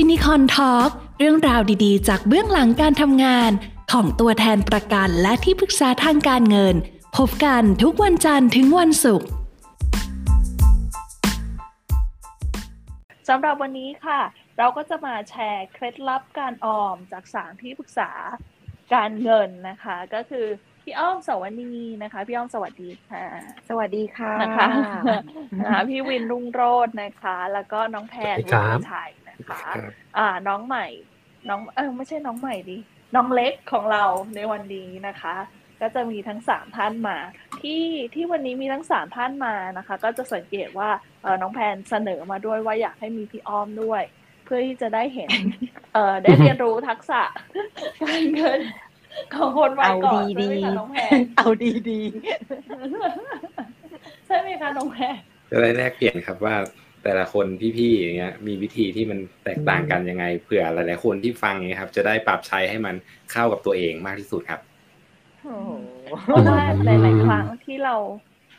Finnicorn Talk เรื่องราวดีๆ จากเบื้องหลังการทำงาน ของตัวแทนประกันและที่ปรึกษาทางการเงิน พบกันทุกวันจันทร์ถึงวันศุกร์สำหรับวันนี้ค่ะ เราก็จะมาแชร์เคล็ดลับการออมจากสามที่ปรึกษาการเงินนะคะ ก็คือพี่อ้อมสวัสดีนะคะ พี่อ้อมสวัสดีค่ะ สวัสดีค่ะนะคะนะคะพี่วินรุ่งโรจน์นะคะ แล้วก็น้องแพนสวัสดีครับวุฒิชัย นะคะ อ่าน้องใหม่ น้องเออไม่ใช่น้องใหม่ดิ น้องเล็กของเราในวันนี้นะคะ ก็จะมีทั้งสามท่านมา ที่ที่วันนี้มีทั้งสามท่านมานะคะ ก็จะสังเกตว่าเออน้องแพนเสนอมาด้วยว่าอยากให้มีพี่อ้อมด้วย เพื่อที่จะได้เห็น เออได้เรียนรู้ทักษะการเงินของคนวัยเอาก่อนดีใช่ไหมดีคะน้องแพนเอาดีดีใช่ไหมคะน้องแพนจะได้แลกเปลี่ยนครับว่า แต่ละคนพี่ๆอย่างเงี้ยมีวิธีที่มันแตกต่างกันยังไงเผื่อหลายๆคนที่ฟังเงี้ยครับ จะได้ปรับใช้ให้มันเข้ากับตัวเองมากที่สุดครับเพราะว่าหลาย ๆ ครั้งที่เรา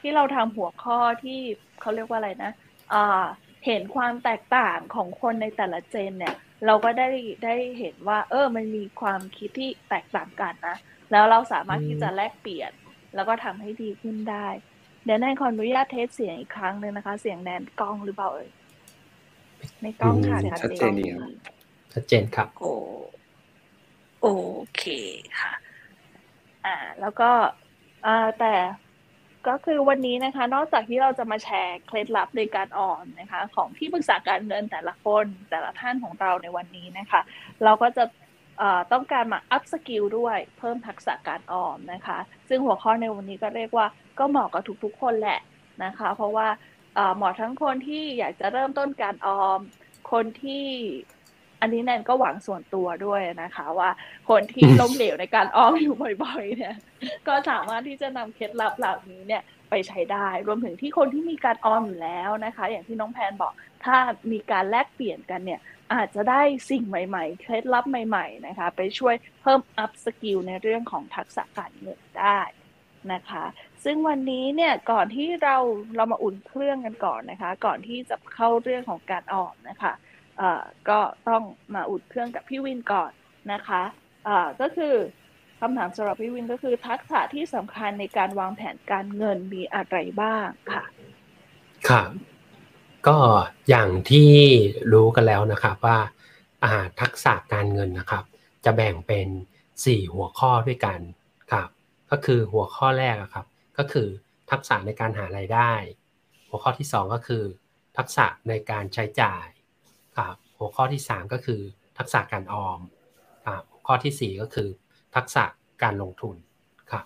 ที่เราทำหัวข้อที่เขาเรียกว่าอะไรนะอ่าเห็นความแตกต่างของคนในแต่ละเจนเนี่ย เราก็ได้ได้เห็นว่า เออมันมีความคิดที่แตกต่างกันนะแล้วเราสามารถที่จะแลกเปลี่ยน แล้วก็ทำให้ดีขึ้นได้ เดี๋ยวแนนขออนุญาตเทสเสียงอีกครั้งหนึ่งนะคะ เสียงแนนกล้องหรือเปล่าเอ่ยไม่กล้องค่ะอืมชัดเจนดีครับชัดเจนครับโอโอเคค่ะ อ่า แล้วก็อ่าแต่ก็คือวันนี้นะคะ นอกจากที่เราจะมาแชร์เคล็ดลับในการออมนะคะ ของที่ปรึกษาการเงินแต่ละคนแต่ละท่านของเราในวันนี้นะคะ เราก็จะเอ่อ ต้องการมา upskill ด้วยเพิ่มทักษะการออมนะคะ ซึ่งหัวข้อในวันนี้ก็เรียกว่าก็เหมาะกับทุกๆคนแหละนะคะ เพราะว่าเหมาะทั้งคนที่อยากจะเริ่มต้นการออม คนที่อันนี้แนนก็หวังส่วนตัวด้วยนะคะ ว่าคนที่ล้มเหลวในการออมอยู่บ่อยๆ เนี่ย ก็สามารถที่จะนำเคล็ดลับเหล่านี้เนี่ยไปใช้ได้ รวมถึงที่คนที่มีการออมอยู่แล้วนะคะ อย่างที่น้องแพนบอกถ้ามีการแลกเปลี่ยนกันเนี่ย อาจจะได้สิ่งใหม่ๆ เคล็ดลับใหม่ ๆ นะคะ ไปช่วยเพิ่ม upskill ในเรื่องของทักษะการเงินได้นะคะ ซึ่งวันนี้เนี่ยก่อนที่เราเรามาอุ่นเครื่องกันก่อนนะคะ ก่อนที่จะเข้าเรื่องของการออมนะคะเอ่อก็ต้องมาอุ่นเครื่องกับพี่วินก่อนนะคะเอ่อก็คือคำถามสำหรับพี่วินก็คือทักษะที่สำคัญในการวางแผนการเงินมีอะไรบ้างค่ะครับ ก็อย่างที่รู้กันแล้วนะครับว่าาทักษะการเงินนะครับ จะแบ่งเป็น 4 หัวข้อด้วยกันครับก็คือหัวข้อแรกครับ ก็คือทักษะในการหารายได้ หัวข้อที่ 2 ก็คือ ทักษะในการใช้จ่ายครับหัวข้อที่ 3 ก็คือทักษะการออมครับหัวข้อทีสี่4 ก็คือ ทักษะการลงทุนครับ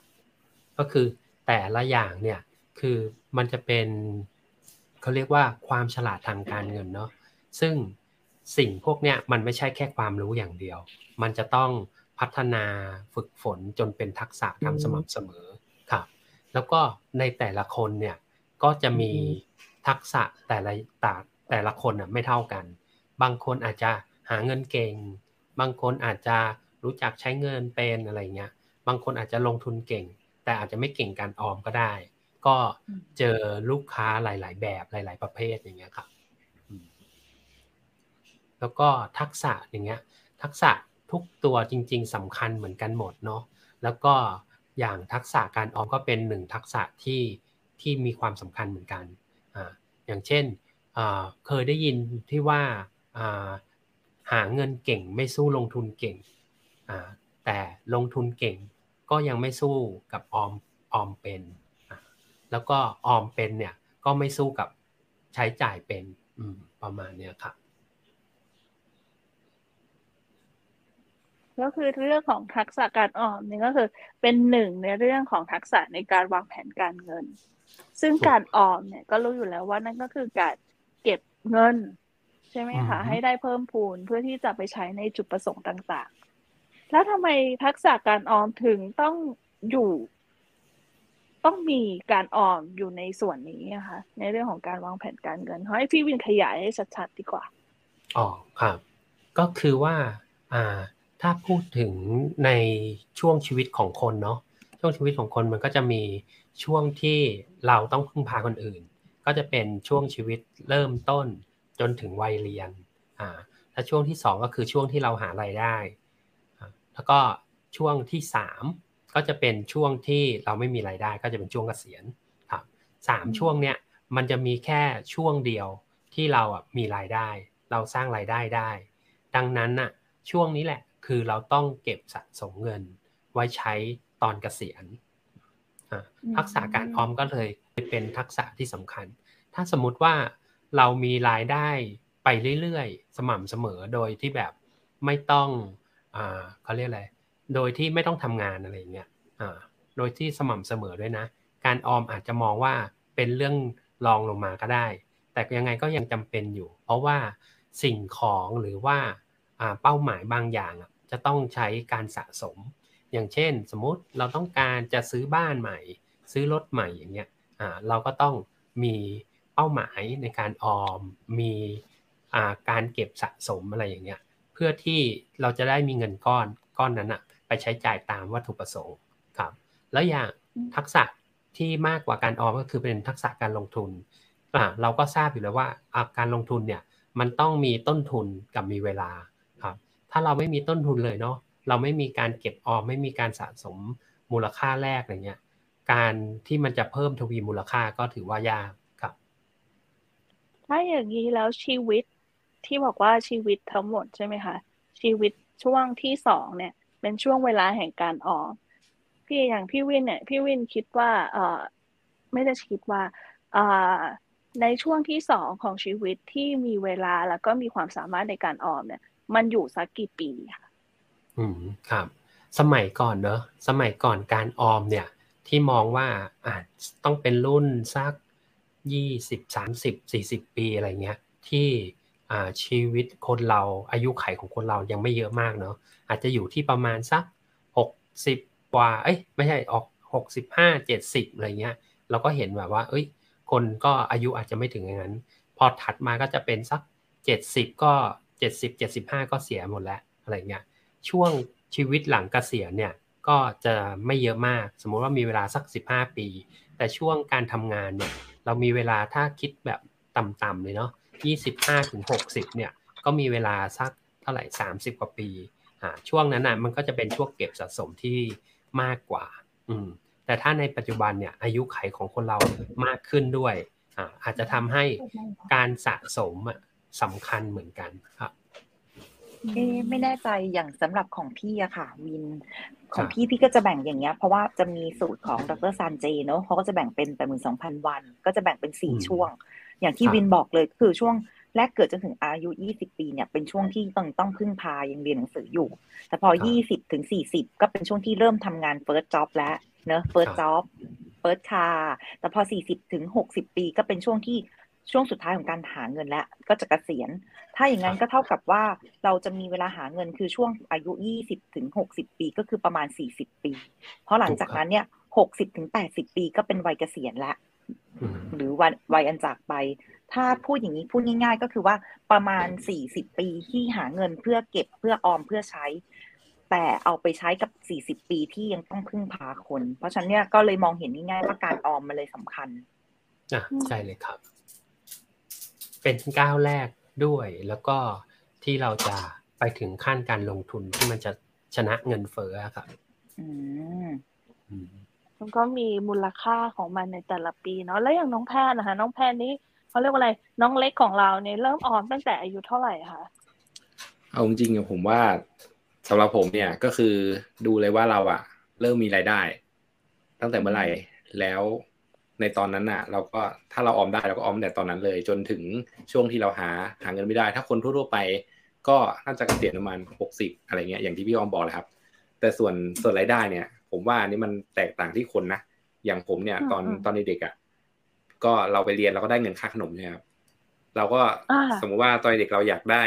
ก็คือแต่ละอย่างเนี่ยคือมันจะเป็น เขาเรียกว่าความฉลาดทางการเงินเนาะซึ่งสิ่งพวกเนี้ยมันไม่ใช่แค่ความรู้อย่างเดียว มันจะต้องพัฒนาฝึกฝนจนเป็นทักษะทำสม่ำเสมอครับแล้วก็ในแต่ละคนเนี่ยก็จะมีทักษะแต่ละแต่แต่ละคนอะไม่เท่ากัน บางคนอาจจะหาเงินเก่ง บางคนอาจจะรู้จักใช้เงินเป็นอะไรเงี้ย บางคนอาจจะลงทุนเก่ง แต่อาจจะไม่เก่งการออมก็ได้ ก็เจอลูกค้าหลาย ๆ แบบหลาย ๆ ประเภทอย่างเงี้ยครับอืมแล้วก็ทักษะอย่างเงี้ย ทักษะทุกตัวจริง ๆสำคัญเหมือนกันหมดเนาะแล้วก็อย่างทักษะการออมก็เป็นหนึ่งทักษะที่ที่มีความสำคัญเหมือนกันอ่าอย่างเช่นอ่าเคยได้ยินที่ว่าอ่าหาเงินเก่งไม่สู้ลงทุนเก่งอ่าแต่ลงทุนเก่งก็ยังไม่สู้กับออมออมเป็นอ่า แล้วก็ออมเป็นเนี่ยก็ไม่สู้กับใช้จ่ายเป็นอืมประมาณเนี้ยครับก็คือเรื่องของทักษะการออมนี่ก็คือเป็นหนึ่งในเรื่องของทักษะในการวางแผนการเงิน ซึ่งการออมเนี่ยก็รู้อยู่แล้วว่านั่นก็คือการเก็บเงิน ใช่ไหมคะอือฮึให้ได้เพิ่มพูนเพื่อที่จะไปใช้ในจุดประสงค์ต่าง ๆ แล้วทำไมทักษะการออมถึงต้องอยู่ ต้องมีการออมอยู่ในส่วนนี้นะคะในเรื่องของการวางแผนการเงินให้พี่วินขยายให้ชัดๆดีกว่าอ๋อครับ ก็คือว่าอ่าถ้าพูดถึงในช่วงชีวิตของคนเนาะช่วงชีวิตของคนมันก็จะมีช่วงที่เราต้องพึ่งพาคนอื่น ก็จะเป็นช่วงชีวิตเริ่มต้นจนถึงวัยเรียนอ่าถ้าช่วงที่สองก็คือช่วงที่เราหารายได้ แล้วก็ช่วงที่สาม ก็จะเป็นช่วงที่เราไม่มีรายได้ก็จะเป็นช่วงเกษียณครับสามช่วงเนี้ยมันจะมีแค่ช่วงเดียวที่เราอะมีรายได้ เราสร้างรายได้ได้ ดังนั้นน่ะช่วงนี้แหละคือเราต้องเก็บสะสมเงิน ไว้ใช้ตอนเกษียณทักษะการออมก็เลยเป็นทักษะที่สำคัญ ถ้าสมมุติว่าเรามีรายได้ไปเรื่อยๆ สม่ำเสมอโดยที่แบบไม่ต้องอ่าเขาเรียกอะไร โดยที่ไม่ต้องทำงานอะไรเงี้ยอ่าโดยที่สม่ำเสมอด้วยนะ การออมอาจจะมองว่าเป็นเรื่องรองลงมาก็ได้ แต่ยังไงก็ยังจำเป็นอยู่ เพราะว่าสิ่งของหรือว่าเป้าหมายบางอย่างจะต้องใช้การสะสม อย่างเช่น สมมุติเราต้องการจะซื้อบ้านใหม่ ซื้อรถใหม่อย่างเงี้ยเราก็ต้องมีเป้าหมายในการออม มีการเก็บสะสมอะไรอย่างเงี้ย เพื่อที่เราจะได้มีเงินก้อนก้อนนั้นอะ ใช้จ่ายตามวัตถุประสงค์ครับแล้วอย่างทักษะที่มากกว่าการออมก็คือเป็นทักษะการลงทุนเราก็ทราบอยู่แล้วว่าการลงทุนเนี่ยมันต้องมีต้นทุนกับมีเวลาครับถ้าเราไม่มีต้นทุนเลยเนาะเราไม่มีการเก็บออมไม่มีการสะสมมูลค่าแรกอะไรเงี้ยการที่มันจะเพิ่มทวีมูลค่าก็ถือว่ายากครับ ถ้าอย่างนี้แล้วชีวิตที่บอกว่าชีวิตทั้งหมดใช่ไหมคะชีวิตช่วงที่สองเนี่ย เป็นช่วงเวลาแห่งการออมพี่อย่างพี่วินเนี่ยพี่วินคิดว่าเออไม่ได้คิดว่าเออในช่วงที่สองของชีวิตที่มีเวลาแล้วก็มีความสามารถในการออมเนี่ย มันอยู่สักกี่ปีคะอืมครับ สมัยก่อนเนอะสมัยก่อนการออมเนี่ย ที่มองว่าอ่าต้องเป็นรุ่นสักยี่สิบสามสิบสี่สิบปีอะไรเงี้ย ที่ ชีวิตคนเราอายุไขของคนเรายังไม่เยอะมากเนาะอาจจะอยู่ที่ประมาณสักหกสิบกว่าเอ้ยไม่ใช่ออกหกสิบห้าเจ็ดสิบอะไรเงี้ย เราก็เห็นแบบว่า เอ้ย คนก็อายุอาจจะไม่ถึงอย่างนั้น พอถัดมาก็จะเป็นสักเจ็ดสิบก็เจ็ดสิบเจ็ดสิบห้าก็เสียหมดแล้วอะไรเงี้ยช่วงชีวิตหลังเกษียณเนี่ยก็จะไม่เยอะมาก สมมุติว่ามีเวลาสักสิบห้าปี แต่ช่วงการทำงานเนี่ยเรามีเวลาถ้าคิดแบบต่ำๆเลยเนาะ ยี่สิบห้าถึงหกสิบเนี่ยก็มีเวลาสักเท่าไหร่สามสิบกว่าปีช่วงนั้นน่ะมันก็จะเป็นช่วงเก็บสะสมที่มากกว่าอืมแต่ถ้าในปัจจุบันเนี่ยอายุไขของคนเรามากขึ้นด้วยอ่าอาจจะทำให้การสะสมสำคัญเหมือนกันครับ เอไม่แน่ใจอย่างสำหรับของพี่อะค่ะวินของพี่พี่ก็จะแบ่งอย่างเงี้ย เพราะว่าจะมีสูตรของดรซานเจเนาะเขาก็จะแบ่งเป็นแปดหมื่นสองพันวัน ก็จะแบ่งเป็นสี่ช่วง อย่างที่วินบอกเลยคือช่วงแรกเกิดจนถึงอายุ 20 ปีเนี่ยเป็นช่วงที่ต้องต้องพึ่งพายังเรียนหนังสืออยู่ แต่พอ 20 ถึง 40 ก็เป็นช่วงที่เริ่มทำงาน first job แล้วเนอะ first job first car แต่พอ 40 ถึง 60 ปีก็เป็นช่วงที่ ช่วงสุดท้ายของการหาเงินแล้วก็จะกะเกษียณ ถ้าอย่างนั้นก็เท่ากับว่าเราจะมีเวลาหาเงินคือช่วงอายุ 20ถึง60 ปีก็คือประมาณ 40 ปี เพราะหลังจากนั้นเนี่ย60ถึง80 ปีก็เป็นวัยเกษียณแล้วหรือวัยวัยอันจากไป ถ้าพูดอย่างนี้พูดง่าย ๆ ก็คือว่าประมาณสี่สิบปีที่หาเงินเพื่อเก็บเพื่อออมเพื่อใช้ แต่เอาไปใช้กับสี่สิบปีที่ยังต้องพึ่งพาคน เพราะฉะนั้นเนี่ยก็เลยมองเห็นง่ายๆว่าการออมมันเลยสำคัญอะใช่เลยครับ เป็นก้าวแรกด้วย แล้วก็ที่เราจะไปถึงขั้นการลงทุนที่มันจะชนะเงินเฟ้อครับอืมมันก็มีมูลค่าของมันในแต่ละปีเนาะแล้วอย่างน้องแพนนะคะ น้องแพนนี้เขาเรียกว่าอะไร น้องเล็กของเราเนี่ยเริ่มออมตั้งแต่อายุเท่าไหร่คะเอาจริงๆผมว่าสำหรับผมเนี่ยก็คือดูเลยว่าเราอะเริ่มมีรายได้ ตั้งแต่เมื่อไหร่แล้ว ในตอนนั้นอะเราก็ถ้าเราออมได้เราก็ออมแต่ตอนนั้นเลย จนถึงช่วงที่เราหาหาเงินไม่ได้ ถ้าคนทั่วๆไป ก็น่าจะเกษียณประมาณหกสิบอะไรเงี้ยอย่างที่พี่ออมบอกเลยครับ แต่ส่วนส่วนรายได้เนี่ย ผมว่านี่มันแตกต่างที่คนนะอย่างผมเนี่ย ตอนตอนเด็กอะก็เราไปเรียนเราก็ได้เงินค่าขนมใช่ครับเราก็สมมุติว่าตอนเด็กเราอยากได้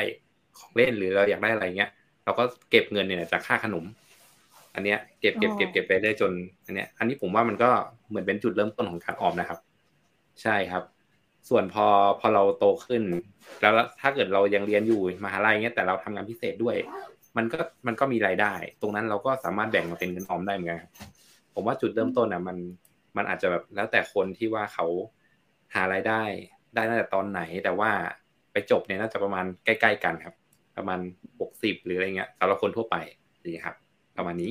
ของเล่นหรือเราอยากได้อะไรเงี้ยเราก็เก็บเงินเนี่ยจากค่าขนม อันเนี้ยเก็บเก็บเก็บเก็บไปได้จน อันเนี้ย อันนี้ผมว่ามันก็เหมือนเป็นจุดเริ่มต้นของการออมนะครับ ใช่ครับ ส่วนพอพอเราโตขึ้น แล้วถ้าเกิดเรายังเรียนอยู่มหาลัยเงี้ยแต่เราทำงานพิเศษด้วย มันก็มันก็มีรายได้ ตรงนั้นเราก็สามารถแบ่งมาเป็นเงินออมได้เหมือนกันผมว่าจุดเริ่มต้นอะมันมันอาจจะแบบแล้วแต่คนที่ว่าเขาหารายได้ได้ตั้งแต่ตอนไหน แต่ว่าไปจบเนี่ยน่าจะประมาณใกล้ ๆ กันครับ ประมาณหกสิบหรืออะไรเงี้ยสำหรับคนทั่วไปนี่ครับ ประมาณนี้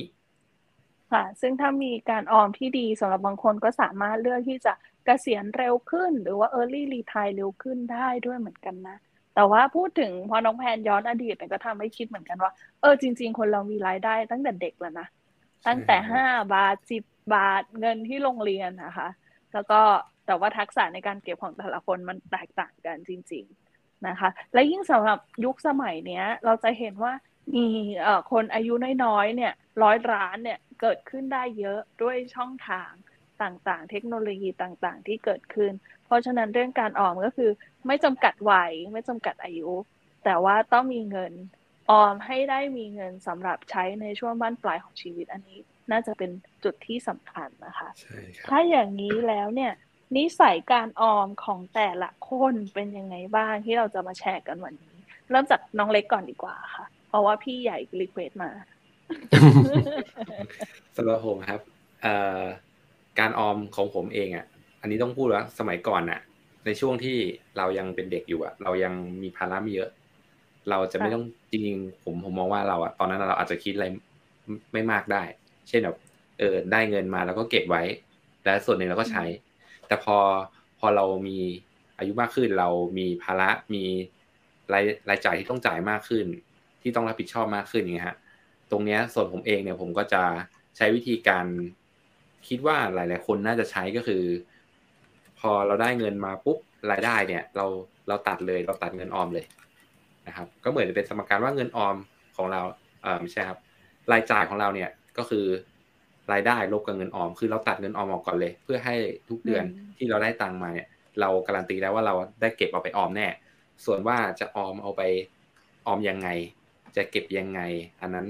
ค่ะ ซึ่งถ้ามีการออมที่ดีสำหรับบางคนก็สามารถเลือกที่จะเกษียณเร็วขึ้น หรือว่า early retire เร็วขึ้นได้ด้วยเหมือนกันนะ แต่ว่าพูดถึงพอน้องแพนย้อนอดีตเนี่ยก็ทำให้คิดเหมือนกันว่า เออจริง ๆ คนเรามีรายได้ตั้งแต่เด็กแล้วนะ ตั้งแต่ห้าบาทสิบบาทเงินที่โรงเรียนนะคะ แล้วก็แต่ว่าทักษะในการเก็บของแต่ละคนมันแตกต่างกันจริง ๆนะคะ และยิ่งสำหรับยุคสมัยเนี้ย เราจะเห็นว่า มีเอ่อคนอายุน้อยๆเนี่ยร้อยล้านเนี่ยเกิดขึ้นได้เยอะด้วยช่องทางต่างๆ เทคโนโลยีต่างๆ ที่เกิดขึ้น เพราะฉะนั้นเรื่องการออมก็คือไม่จำกัดวัยไม่จำกัดอายุ แต่ว่าต้องมีเงินออมให้ได้มีเงินสำหรับใช้ในช่วงบ้านปลายของชีวิตอันนี้ น่าจะเป็นจุดที่สำคัญนะคะใช่ครับถ้าอย่างนี้แล้วเนี่ยนิสัยการออมของแต่ละคนเป็นยังไงบ้างที่เราจะมาแชร์กันวันนี้ เริ่มจากน้องเล็กก่อนดีกว่าค่ะเพ ราะว่าพี่ใหญ่ request มาสำหรับผมครับเอ่อการออมของผมเองอะ อันนี้ต้องพูดว่าสมัยก่อนอะ ในช่วงที่เรายังเป็นเด็กอยู่อะ เรายังมีภาระไม่เยอะ เราจะไม่ต้องจริงๆผมผมมองว่าเราอะตอนนั้นเราอาจจะคิดอะไรไม่มากได้ เช่นแบบเออได้เงินมาแล้วก็เก็บไว้ และส่วนหนึ่งเราก็ใช้ แต่พอพอเรามีอายุมากขึ้นเรามีภาระมีรายรายจ่ายที่ต้องจ่ายมากขึ้น ที่ต้องรับผิดชอบมากขึ้นอย่างเงี้ยฮะตรงเนี้ยส่วนผมเองเนี่ยผมก็จะใช้วิธีการคิดว่าหลาย ๆ คนน่าจะใช้ก็คือ พอเราได้เงินมาปุ๊บรายได้เนี่ย เราเราตัดเลยเราตัดเงินออมเลยนะครับ ก็เหมือนเป็นสมการว่าเงินออมของเราเออไม่ใช่ครับ รายจ่ายของเราเนี่ยก็คือรายได้ลบกับเงินออม คือเราตัดเงินออมออกก่อนเลย เพื่อให้ทุกเดือนอืมที่เราได้ตังค์มาเนี่ย เราการันตีแล้วว่าเราได้เก็บเอาไปออมแน่ ส่วนว่าจะออมเอาไปออมยังไง จะเก็บยังไง อันนั้น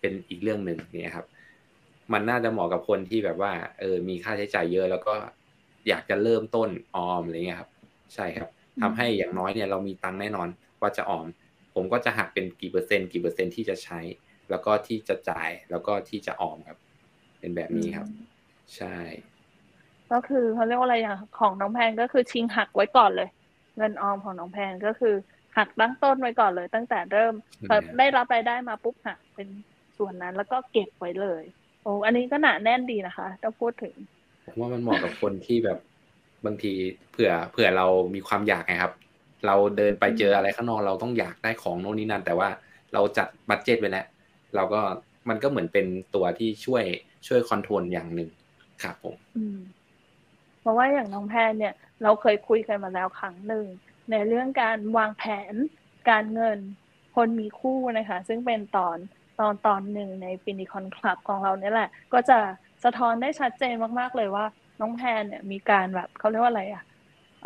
เป็นอีกเรื่องหนึ่งเนี่ยครับ มันน่าจะเหมาะกับคนที่แบบว่า เออ มีค่าใช้จ่ายเยอะ แล้วก็อยากจะเริ่มต้นออมอะไรเงี้ยครับ ใช่ครับทำให้อย่างน้อยเนี่ยเรามีตังค์แน่นอนว่าจะออม ผมก็จะหักเป็นกี่เปอร์เซ็นต์กี่เปอร์เซ็นต์ที่จะใช้ แล้วก็ที่จะจ่ายแล้วก็ที่จะออมครับ เป็นแบบนี้ครับ ใช่ ก็คือเขาเรียกว่าอะไรอย่างของน้องแพนก็คือชิงหักไว้ก่อนเลย เงินออมของน้องแพนก็คือ หักตั้งต้นไว้ก่อนเลย ตั้งแต่เริ่มอืมเอ่อได้รับรายได้มาปุ๊บหักเป็นส่วนนั้นแล้วก็เก็บไว้เลย โอ้อันนี้ก็หนาแน่นดีนะคะถ้าพูดถึงผมว่ามันเหมาะกับคนที่แบบบางทีเผื่อเผื่อเรามีความอยากไงครับ เราเดินไปเจออะไรข้างนอกเราต้องอยากได้ของโน่นนี่นั่น แต่ว่าเราจัด budget ไว้แล้วเราก็มันก็เหมือนเป็นตัวที่ช่วยช่วย control อย่างหนึ่งครับผมอืมเพราะว่าอย่างน้องแพนเนี่ย เราเคยคุยกันมาแล้วครั้งหนึ่ง ในเรื่องการวางแผนการเงินคนมีคู่นะคะ ซึ่งเป็นตอนตอนตอนหนึ่งใน Finicorn Club ของเราเนี่ยแหละ ก็จะสะท้อนได้ชัดเจนมาก ๆ เลยว่าน้องแพนเนี่ยมีการแบบเขาเรียกว่าอะไรอะ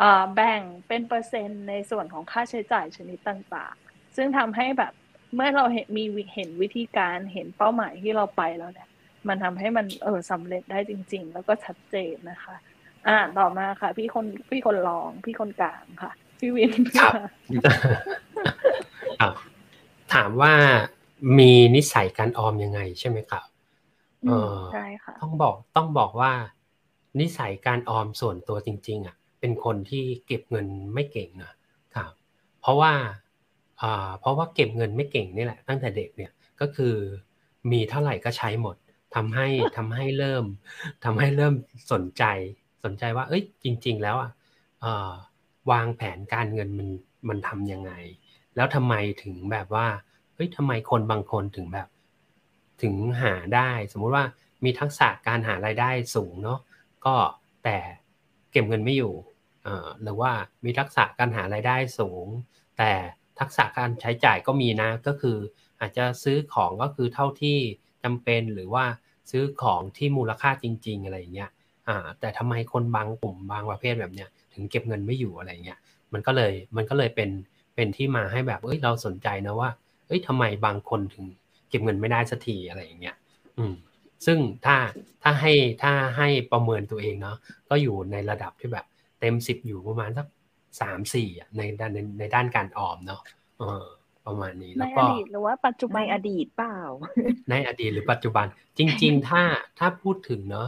อ่าแบ่งเป็นเปอร์เซ็นต์ในส่วนของค่าใช้จ่ายชนิดต่างๆ ซึ่งทำให้แบบเมื่อเราเห็นมีเห็นวิธีการเห็นเป้าหมายที่เราไปแล้วเนี่ย มันทำให้มันเออสำเร็จได้จริง ๆ แล้วก็ชัดเจนนะคะ อ่าต่อมาค่ะ พี่คนพี่คนรองพี่คนกลางค่ะ พี่วินครับครับถามว่ามีนิสัยการออมยังไงใช่ไหมครับอืเอมอใช่ค่ะต้องบอกต้องบอกว่า นิสัยการออมส่วนตัวจริง ๆ อะ เป็นคนที่เก็บเงินไม่เก่งนะครับ เพราะว่าอ่าเพราะว่าเก็บเงินไม่เก่งนี่แหละ ตั้งแต่เด็กเนี่ยก็คือมีเท่าไหร่ก็ใช้หมดทำให้ทำให้เริ่มทำให้เริ่มสนใจสนใจว่า เอ้ยจริง ๆ แล้วอะเอ่อ วางแผนการเงินมันมันทำยังไง แล้วทำไมถึงแบบว่าเฮ้ยทำไมคนบางคนถึงแบบ ถึงหาได้ สมมุติว่ามีทักษะการหารายได้สูงเนาะก็แต่เก็บเงินไม่อยู่เอ่อหรือว่ามีทักษะการหารายได้สูง แต่ทักษะการใช้จ่ายก็มีนะก็คือ อาจจะซื้อของก็คือเท่าที่จำเป็นหรือว่าซื้อของที่มูลค่าจริง ๆ อะไรอย่างเงี้ยอ่าแต่ทำไมคนบางกลุ่มบางประเภทแบบเนี้ย ถึงเก็บเงินไม่อยู่อะไรเงี้ยมันก็เลยมันก็เลยเป็นเป็นที่มาให้แบบเอ้ยเราสนใจนะว่าเอ้ยทำไมบางคนถึงเก็บเงินไม่ได้สักทีอะไรอย่างเงี้ยอืมซึ่งถ้าถ้าให้ถ้าให้ประเมินตัวเองเนาะก็อยู่ในระดับที่แบบเต็มสิบอยู่ประมาณสักสามสี่อะในด้านในในด้านการออมเนาะเออประมาณนี้ในแล้วอก็ดีตหรือว่าปัจจุบัในนอดีตเปล่า ในอดีตหรือปัจจุบันจริง ๆ ถ้าถ้าพูดถึงเนาะ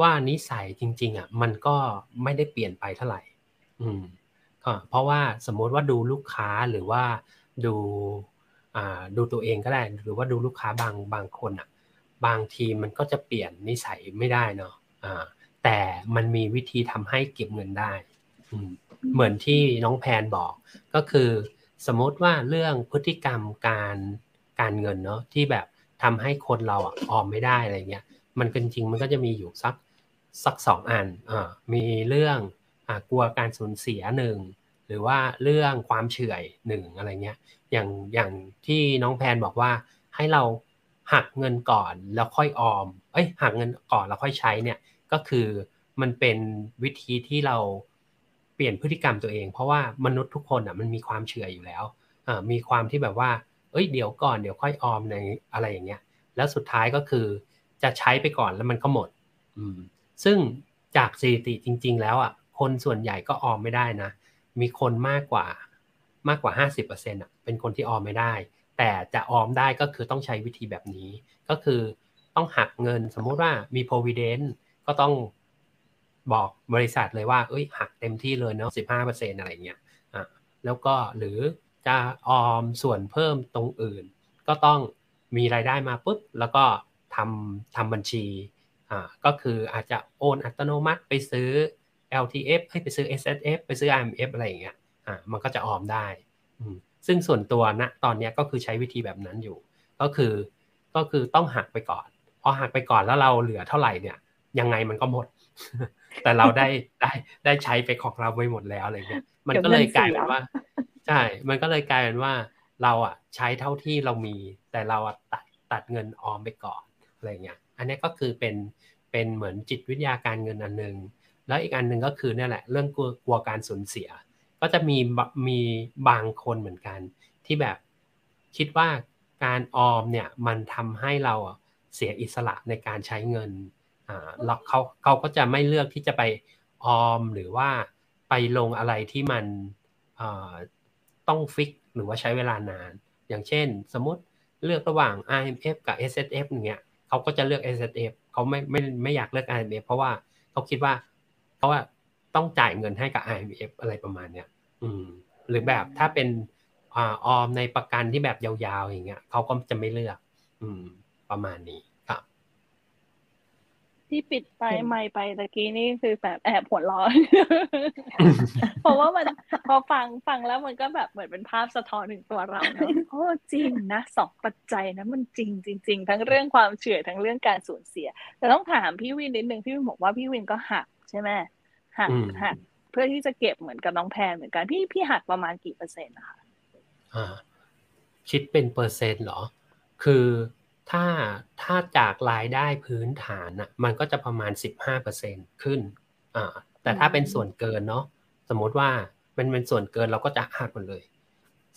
ว่านิสัยจริง ๆอะมันก็ไม่ได้เปลี่ยนไปเท่าไหร่ อืมก็เพราะว่าสมมติว่าดูลูกค้าหรือว่าดูดูตัวเองก็ได้ หรือว่าดูลูกค้าบางบางคนอะ บางทีมันก็จะเปลี่ยนนิสัยไม่ได้เนาะแต่มันมีวิธีทำให้เก็บเงินได้เหมือนที่น้องแพนบอก ก็คือสมมติว่าเรื่องพฤติกรรมการการเงินเนาะที่แบบทำให้คนเราอะออมไม่ได้อะไรเงี้ยมันจริงมันก็จะมีอยู่สัก สักสองอันอมีเรื่องอกลัวการสูญเสียหนึ่งหรือว่าเรื่องความเฉื่อยหนึ่งอะไรเงี้ยอย่างอย่างที่น้องแพนบอกว่าให้เราหักเงินก่อนแล้วค่อยออมเอ้ยหักเงินก่อนแล้วค่อยใช้เนี่ยก็คือมันเป็นวิธีที่เราเปลี่ยนพฤติกรรมตัวเอง เพราะว่ามนุษย์ทุกคนอะมันมีความเฉื่อยอยู่แล้วมีความที่แบบว่า เอ้ยเดี๋ยวก่อนเดี๋ยวค่อยออมในอะไรอย่างเงี้ยแล้วสุดท้ายก็คือจะใช้ไปก่อนแล้วมันก็หมดอืม ซึ่งจากสถิติจริง ๆ แล้วอะคนส่วนใหญ่ก็ออมไม่ได้นะ มีคนมากกว่ามากกว่า 50%อะเป็นคนที่ออมไม่ได้ แต่จะออมได้ก็คือต้องใช้วิธีแบบนี้ ก็คือต้องหักเงินสมมุติว่ามี provident ก็ต้องบอกบริษัทเลยว่าเอ้ยหักเต็มที่เลยเนาะสิบห้าเปอร์เซ็นอะไรเงี้ยอะแล้วก็หรือจะออมส่วนเพิ่มตรงอื่น ก็ต้องมีรายได้มาปุ๊บแล้วก็ทำทำบัญชี อ่าก็คืออาจจะโอนอัตโนมัติไปซื้อ LTF ให้ไปซื้อ SSF ไปซื้อ IMF อะไรอย่างเงี้ยอ่ามันก็จะออมได้ซึ่งส่วนตัวณนะตอนนี้ก็คือใช้วิธีแบบนั้นอยู่ ก็คือก็คือต้องหักไปก่อนพอหักไปก่อนแล้วเราเหลือเท่าไหร่เนี่ย ยังไงมันก็หมด แต่เราได้ได้ได้ใช้ไปของเราไปหมดแล้วอะไรเงี้ยมันก็เลยกลายเป็นว่าใช่ มันก็เลยกลายเป็นว่าเราอะใช้เท่าที่เรามี แต่เราอะตัดตัดเงินออมไปก่อนอะไรเงี้ย อันนี้ก็คือเป็นเป็นเหมือนจิตวิทยาการเงินอันหนึ่งแล้วอีกอันหนึ่งก็คือเนี่ยแหละเรื่องกลัวกลัวการสูญเสีย ก็จะมีมีบางคนเหมือนกัน ที่แบบคิดว่าการออมเนี่ยมันทำให้เราเสียอิสระในการใช้เงินอ่าเขาเขาก็จะไม่เลือกที่จะไปออมหรือว่าไปลงอะไรที่มันต้องฟิกหรือว่าใช้เวลานาน อย่างเช่น สมมติเลือกระหว่าง IMF กับ S S F อย่างเงี้ย เขาก็จะเลือก S S F เขาไม่ไม่ไม่อยากเลือก IMF เพราะว่าเขาคิดว่าเขาว่าต้องจ่ายเงินให้กับ IMF อะไรประมาณเนี้ยอืม หรือแบบถ้าเป็นออมในประกันที่แบบยาวๆอย่างเงี้ยเขาก็จะไม่เลือก อืม ประมาณนี้ ที่ปิดไปไม่ไปตะกี้นี่คือแบบแอบหัวร้อนเพราะว่ามันพอฟังฟังแล้วมันก็แบบเหมือนเป็นภาพสะท้อนถึงตัวเราเนาะโอ้จริงนะสองปัจจัยนะมันจริงจริงๆทั้งเรื่องความเฉื่อยทั้งเรื่องการสูญเสีย แต่ต้องถามพี่วินนิดนึงพี่วินบอกว่าพี่วินก็หักใช่ไหมหักหักเพื่อที่จะเก็บเหมือนกับน้องแพนเหมือนกันพี่พี่หักประมาณกี่เปอร์เซ็นต์นะคะอ่าคิดเป็นเปอร์เซ็นต์เหรอ คือ ถ้าถ้าจากรายได้พื้นฐานอะมันก็จะประมาณสิบห้าเปอร์เซ็นขึ้นอ่าแต่ถ้าเป็นส่วนเกินเนาะสมมติว่ามันเป็นส่วนเกินเราก็จะหักหมดเลย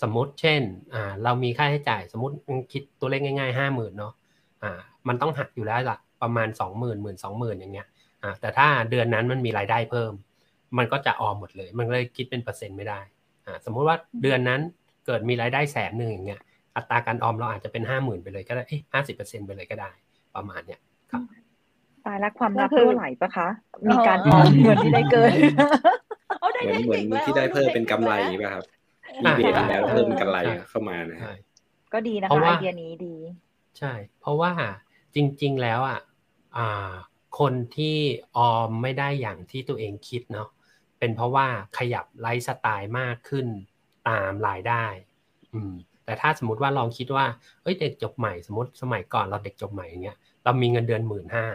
สมมติเช่นอ่าเรามีค่าใช้จ่ายสมมติคิดตัวเลขง่ายๆห้าหมื่นเนาะอ่ามันต้องหักอยู่แล้วละประมาณสองหมื่นหมื่นสองหมื่นอย่างเงี้ยอ่าแต่ถ้าเดือนนั้นมันมีรายได้เพิ่ม มันก็จะออมหมดเลย มันเลยคิดเป็นเปอร์เซ็นต์ไม่ได้อ่าสมมุติว่าเดือนนั้นเกิดมีรายได้แสนหนึ่งอย่างเงี้ย อัตราการออมเราอาจจะเป็นห้าหมื่นไปเลยก็ได้เอ้ห้าสิบเปอร์เซ็นไปเลยก็ได้ ประมาณเนี้ยครับตายแล้วความรักเท่าไหร่ปะคะ มีการออมเงินที่ได้เกินเหมือนเหมือนที่ได้เพิ่มเป็นกำไรป่ะครับมีเบสแล้วเพิ่มกำไรเข้ามานะก็ดีนะคะไอเดียนี้ดี ใช่ เพราะว่าจริง ๆ แล้วอะอ่าคนที่ออมไม่ได้อย่างที่ตัวเองคิดเนาะเป็นเพราะว่าขยับไลฟ์สไตล์มากขึ้นตามรายได้ อืม แต่ถ้าสมมติว่าลองคิดว่าเอ้ยเด็กจบใหม่สมมติสมัยก่อนเราเด็กจบใหม่อย่างเงี้ยเรามีเงินเดือนหมื่นห้า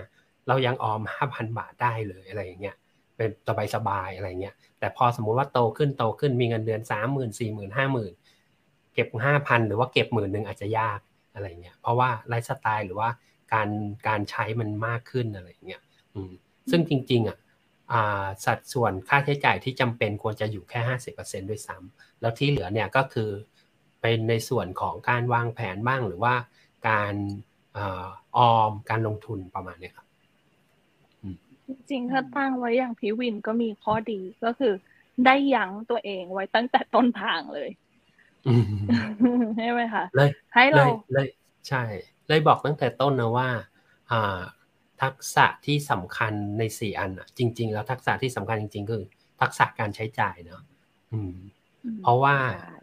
เรายังออมห้าพันบาทได้เลยอะไรอย่างเงี้ยเป็นสบายสบายอะไรเงี้ยแต่พอสมมุติว่าโตขึ้นโตขึ้นมีเงินเดือนสามหมื่นสี่หมื่นห้าหมื่นเก็บห้าพันหรือว่าเก็บหมื่นหนึ่งอาจจะยากอะไรเงี้ยเพราะว่าไลฟ์สไตล์หรือว่าการการใช้มันมากขึ้นอะไรเงี้ยซึ่งจริงๆอะสัดส่วนค่าใช้จ่ายที่จำเป็นควรจะอยู่แค่ห้าสิบเปอร์เซ็นด้วยซ้ำแล้วที่เหลือเนี่ยก็คือ เป็นในส่วนของการวางแผนบ้างหรือว่าการออมการลงทุนประมาณนี้ครับจริงๆถ้าตั้งไว้อย่างพิวินก็มีข้อดีก็คือ ได้ยั้งตัวเองไว้ตั้งแต่ต้นทางเลยใช่ไหมคะเลยให้เราเลยใช่ เลยบอกตั้งแต่ต้นนะว่าทักษะที่สำคัญในสี่อันอะ จริง ๆ แล้วทักษะที่สำคัญจริง ๆ คือ ทักษะการใช้จ่ายเนาะเพราะว่าอ่า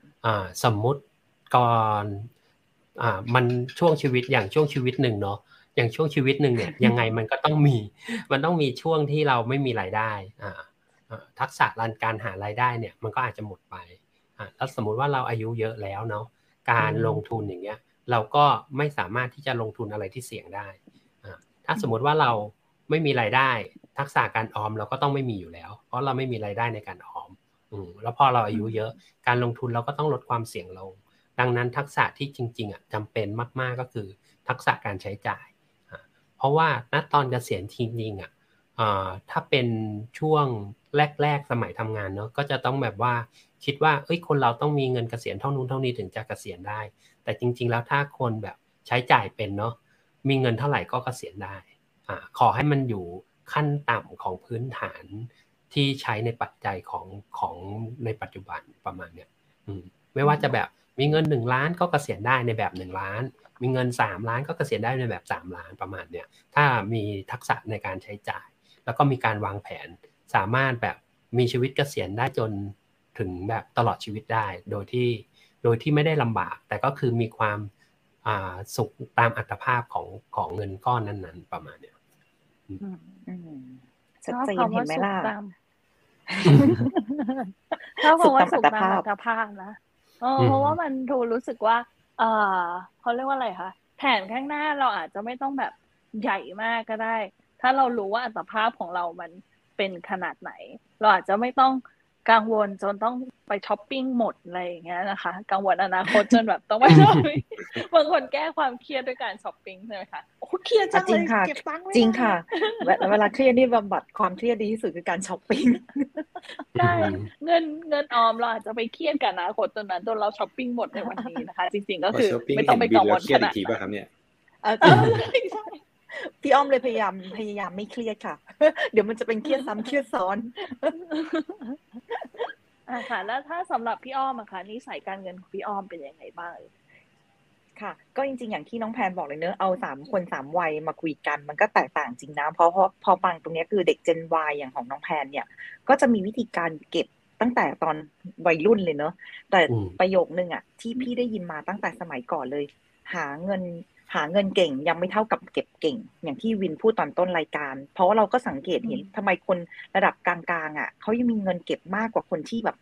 สมมุติก่อนอ่ามันช่วงชีวิตอย่างช่วงชีวิตหนึ่งเนาะอย่างช่วงชีวิตหนึ่งเนี่ยยังไงมันก็ต้องมีมันต้องมีช่วงที่เราไม่มีรายได้อ่าทักษะการหารายได้เนี่ยมันก็อาจจะหมดไปอ่าแล้วสมมุติว่าเราอายุเยอะแล้วเนาะการลงทุนอย่างเงี้ยเราก็ไม่สามารถที่จะลงทุนอะไรที่เสี่ยงได้อ่าถ้าสมมุติว่าเราไม่มีรายได้ ทักษะการออมเราก็ต้องไม่มีอยู่แล้ว เพราะเราไม่มีรายได้ในการออมอืม แล้วพอเราอายุเยอะการลงทุนเราก็ต้องลดความเสี่ยงลง ดังนั้นทักษะที่จริงๆอะจำเป็นมากๆก็คือทักษะการใช้จ่าย เพราะว่าณตอนเกษียณทีริงอะถ้าเป็นช่วงแรก ๆ สมัยทำงานเนาะก็จะต้องแบบว่าคิดว่าเอ้ยคนเราต้องมีเงินเกษียณเท่านู้นเท่านี้ถึงจะเกษียณได้ แต่จริง ๆ แล้วถ้าคนแบบใช้จ่ายเป็นเนาะมีเงินเท่าไหร่ก็เกษียณได้อ่าขอให้มันอยู่ขั้นต่ำของพื้นฐาน ที่ใช้ในปัจจัยของของในปัจจุบันประมาณเนี้ยอืมไม่ว่าจะแบบมีเงินหนึ่งล้านก็เกษียณได้ในแบบหนึ่งล้าน มีเงินสามล้านก็เกษียณได้ในแบบสามล้านประมาณเนี้ยถ้ามีทักษะในการใช้จ่าย แล้วก็มีการวางแผน สามารถแบบมีชีวิตเกษียณได้จนถึงแบบตลอดชีวิตได้ โดยที่โดยที่ไม่ได้ลำบาก แต่ก็คือมีความสุขตามอัตภาพของของเงินก้อนนั้น ๆ ประมาณเนี้ยชัดเจนเห็นไหมล่ะ ถ้าคำว่าสุขตามอัตภาพนะเพราะว่ามันดูรู้สึกว่า เออเขาเรียกว่าอะไรคะแผนข้างหน้าเราอาจจะไม่ต้องแบบใหญ่มากก็ได้ ถ้าเรารู้ว่าอัตภาพของเรามันเป็นขนาดไหน เราอาจจะไม่ต้องกังวลจนต้องไปช้อปปิ้งหมดอะไรอย่างเงี้ยนะคะ กังวลอนาคตจนแบบต้องไปช้อปปิ้งบางคนแก้ความเครียดด้วยการช้อปปิ้งใช่ไหมคะโอ้เครียดจังเลยเก็บตังค์จริงค่ะ เวลาเครียดนี่บำบัดความเครียดดีที่สุดคือการช้อปปิ้ง ใช่เงินเงินออมเราอาจจะไปเครียดกับอนาคตจนนั้นจนเราช้อปปิ้งหมดในวันนี้นะคะ จริงๆก็คือไม่ต้องไปกังวลขนาดนั้นพี่อ้อมเลยพยายามพยายามไม่เครียดค่ะ เดี๋ยวมันจะเป็นเครียดซ้ำเครียดซ้อนอ่าค่ะแล้วถ้าสำหรับพี่อ้อมอะค่ะนิสัยการเงินของพี่อ้อมเป็นยังไงบ้าง ค่ะ ก็จริงๆ อย่างที่น้องแพนบอกเลยเนอะเอาสามคนสามวัยมาคุยกัน มันก็แตกต่างจริงนะเพราะพอพอฟังตรงนี้คือเด็กเจนวอย่างของน้องแพนเนี่ย ก็จะมีวิธีการเก็บตั้งแต่ตอนวัยรุ่นเลยเนอะแต่ประโยคนึงอะที่พี่ได้ยินมาตั้งแต่สมัยก่อนเลย หาเงินหาเงินเก่งยังไม่เท่ากับเก็บเก่ง อย่างที่วินพูดตอนต้นรายการ เพราะว่าเราก็สังเกตเห็นทำไมคนระดับกลางๆอะเขายังมีเงินเก็บมากกว่าคนที่แบบ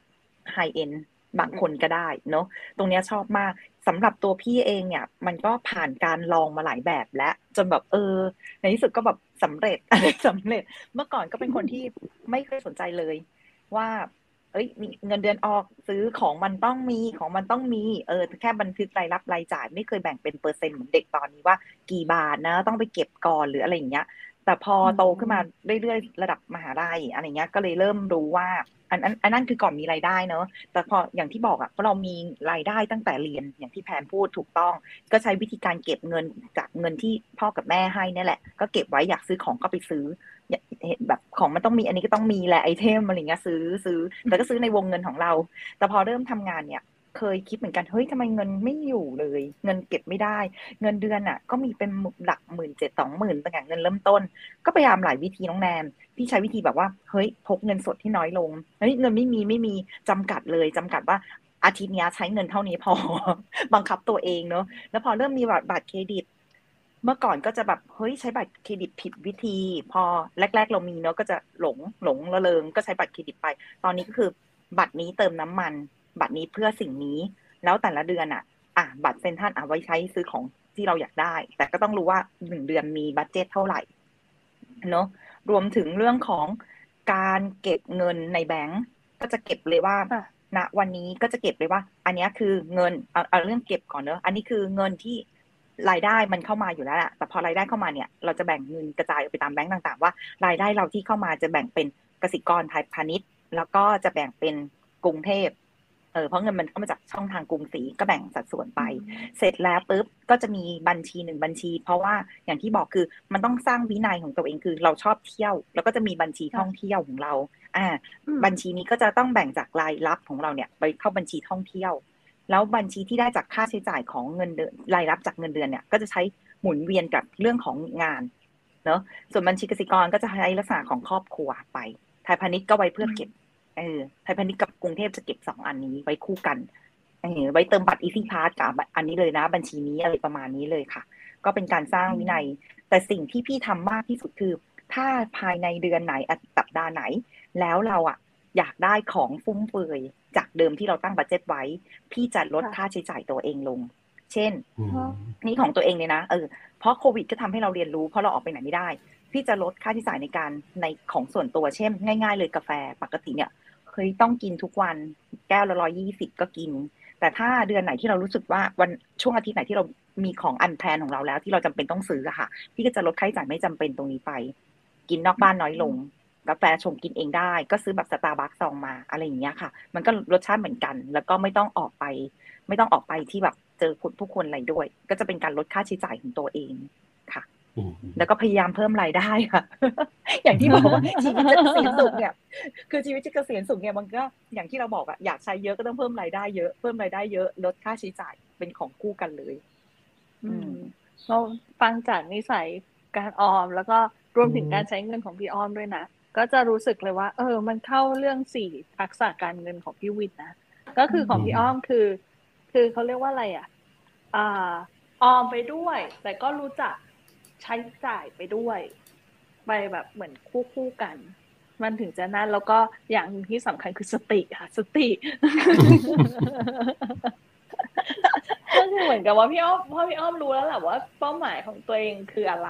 ไฮเอ็นบางคนก็ได้เนาะตรงนี้ชอบมาก สำหรับตัวพี่เองเนี่ย มันก็ผ่านการลองมาหลายแบบแล้วจนแบบเออ ในที่สุดก็แบบสำเร็จอะไรสำเร็จ เมื่อก่อนก็เป็นคนที่ไม่เคยสนใจเลย ว่า เอ้ยมีเงินเดือนออกซื้อของมันต้องมีของมันต้องมี เออ แค่บันทึกรายรับรายจ่าย ไม่เคยแบ่งเป็นเปอร์เซ็นต์เหมือนเด็กตอนนี้ว่า กี่บาทนะ ต้องไปเก็บก่อนหรืออะไรอย่างเงี้ย แต่พอโตขึ้นมาเรื่อยๆระดับมหาลัยอะไรเงี้ย ก็เลยเริ่มรู้ว่า อันอันอันนั้นคือก่อนมีรายได้เนอะแต่พออย่างที่บอกอะเพราะเรามีรายได้ตั้งแต่เรียนอย่างที่แพนพูดถูกต้อง ก็ใช้วิธีการเก็บเงินจากเงินที่พ่อกับแม่ให้นี่แหละ ก็เก็บไว้อยากซื้อของก็ไปซื้อเห็นแบบของมันต้องมีอันนี้ก็ต้องมีแหละไอเทมอะไรเงี้ยซื้อซื้อ แต่ก็ซื้อในวงเงินของเรา แต่พอเริ่มทำงานเนี่ย เคยคิดเหมือนกันเฮ้ยทำไมเงินไม่อยู่เลย เงินเก็บไม่ได้ เงินเดือนอะ ก็มีเป็นหลักหมื่นเจ็ดสองหมื่นต่างเงินเริ่มต้น ก็พยายามหลายวิธีน้องแนนพี่ใช้วิธีแบบว่าเฮ้ยพกเงินสดที่น้อยลงเฮ้ยเงินไม่มีไม่มีจำกัดเลยจำกัดว่าอาทิตย์นี้ใช้เงินเท่านี้พอ บังคับตัวเองเนอะแล้วพอเริ่มมีบัตรเครดิต เมื่อก่อนก็จะแบบเฮ้ยใช้บัตรเครดิตผิดวิธี พอแรก ๆ เรามีเนาะก็จะหลงหลงระเริงก็ใช้บัตรเครดิตไป ตอนนี้ก็คือบัตรนี้เติมน้ำมัน บัตรนี้เพื่อสิ่งนี้ แล้วแต่ละเดือนอะ อะบัตรเซ็นทรัลอะไว้ใช้ซื้อของที่เราอยากได้ แต่ก็ต้องรู้ว่าหนึ่งเดือนมี budget เท่าไหร่เนาะรวมถึงเรื่องของการเก็บเงินในแบงก์ก็จะเก็บเลยว่าณวันนี้ก็จะเก็บเลยว่า อันนี้คือเงินเอาเอาเรื่องเก็บก่อนเนอะอันนี้คือเงินที่รายได้มันเข้ามาอยู่แล้วแหละแต่พอรายได้เข้ามาเนี่ย เราจะแบ่งเงินกระจายไปตามแบงก์ต่าง ๆ ว่ารายได้เราที่เข้ามาจะแบ่งเป็นกสิกรไทยพาณิชย์ แล้วก็จะแบ่งเป็นกรุงเทพ เออเพราะเงินมันเข้ามาจากช่องทางกรุงศรีก็แบ่งสัดส่วนไป เสร็จแล้วปุ๊บก็จะมีบัญชีหนึ่งบัญชี เพราะว่าอย่างที่บอกคือมันต้องสร้างวินัยของตัวเองคือเราชอบเที่ยว แล้วก็จะมีบัญชีท่องเที่ยวของเรา อ่า บัญชีนี้ก็จะต้องแบ่งจากรายรับของเราเนี่ย ไปเข้าบัญชีท่องเที่ยว แล้วบัญชีที่ได้จากค่าใช้จ่ายของเงินเดือนรายรับจากเงินเดือนเนี่ย ก็จะใช้หมุนเวียนกับเรื่องของงานเนาะส่วนบัญชีกสิกรก็จะใช้ลักษณะของครอบครัวไปไทยพาณิชย์ก็ไว้เพื่อเก็บ เออไทยพาณิชย์กับกรุงเทพจะเก็บสองอันนี้ไว้คู่กันเออไว้เติมบัตรอีซี่พาสกับอันนี้เลยนะ บัญชีนี้อะไรประมาณนี้เลยค่ะ ก็เป็นการสร้างวินัย แต่สิ่งที่พี่ทำมากที่สุดคือ ถ้าภายในเดือนไหนสัปดาห์ไหน แล้วเราอะอยากได้ของฟุ่มเฟือยจากเดิมที่เราตั้งบัตเจ็ตไว้ พี่จะลดค่าใช้จ่ายตัวเองลง เช่นอืมนี่ของตัวเองเลยนะเออเพราะโควิดก็ทำให้เราเรียนรู้เพราะเราออกไปไหนไม่ได้ พี่จะลดค่าใช้จ่ายในการในของส่วนตัวเช่น ง่าย ๆ เลยกาแฟปกติเนี่ย เคยต้องกินทุกวัน แก้วละร้อยี่สิบก็กิน แต่ถ้าเดือนไหนที่เรารู้สึกว่าวันช่วงอาทิตย์ไหนที่เรามีของ unplan ของเราแล้ว ที่เราจำเป็นต้องซื้อค่ะ พี่ก็จะลดค่าใช้จ่ายไม่จำเป็นตรงนี้ไป กินนอกบ้านน้อยลงกาแฟชงกินเองได้ ก็ซื้อแบบสตาร์บัคซองมาอะไรอย่างเงี้ยค่ะ มันก็รสชาติเหมือนกัน แล้วก็ไม่ต้องออกไป ไม่ต้องออกไปที่แบบเจอคนผู้คนอะไรด้วย ก็จะเป็นการลดค่าใช้จ่ายของตัวเองค่ะ แล้วก็พยายามเพิ่มรายได้ค่ะ อย่างที่บอกว่าชีวิตจะเกษียณสุขเนี่ย คือชีวิตจะเกษียณสุขเนี่ยมันก็อย่างที่เราบอกอะอยากใช้เยอะก็ต้องเพิ่มรายได้เยอะเพิ่มรายได้เยอะลดค่าใช้จ่ายเป็นของคู่กันเลย อืมเราฟังจากนิสัยการออม แล้วก็รวมถึงการใช้เงินของพี่อ้อมด้วยนะก็จะรู้สึกเลยว่า เออ มันเข้าเรื่องสี่ทักษะการเงินของพี่วิทย์นะก็คือของพี่อ้อมคือ คือเขาเรียกว่าอะไรอะอ่าออมไปด้วย แต่ก็รู้จัก ใช้จ่ายไปด้วย ไปแบบเหมือนคู่คู่กัน มันถึงจะนั่นแล้วก็อย่างที่สำคัญคือสติค่ะ สติก็คือเหมือนกับว่าพี่อ้อมพราะพี่อ้อมรู้แล้วแหละว่าเป้าหมายของตัวเองคืออะไร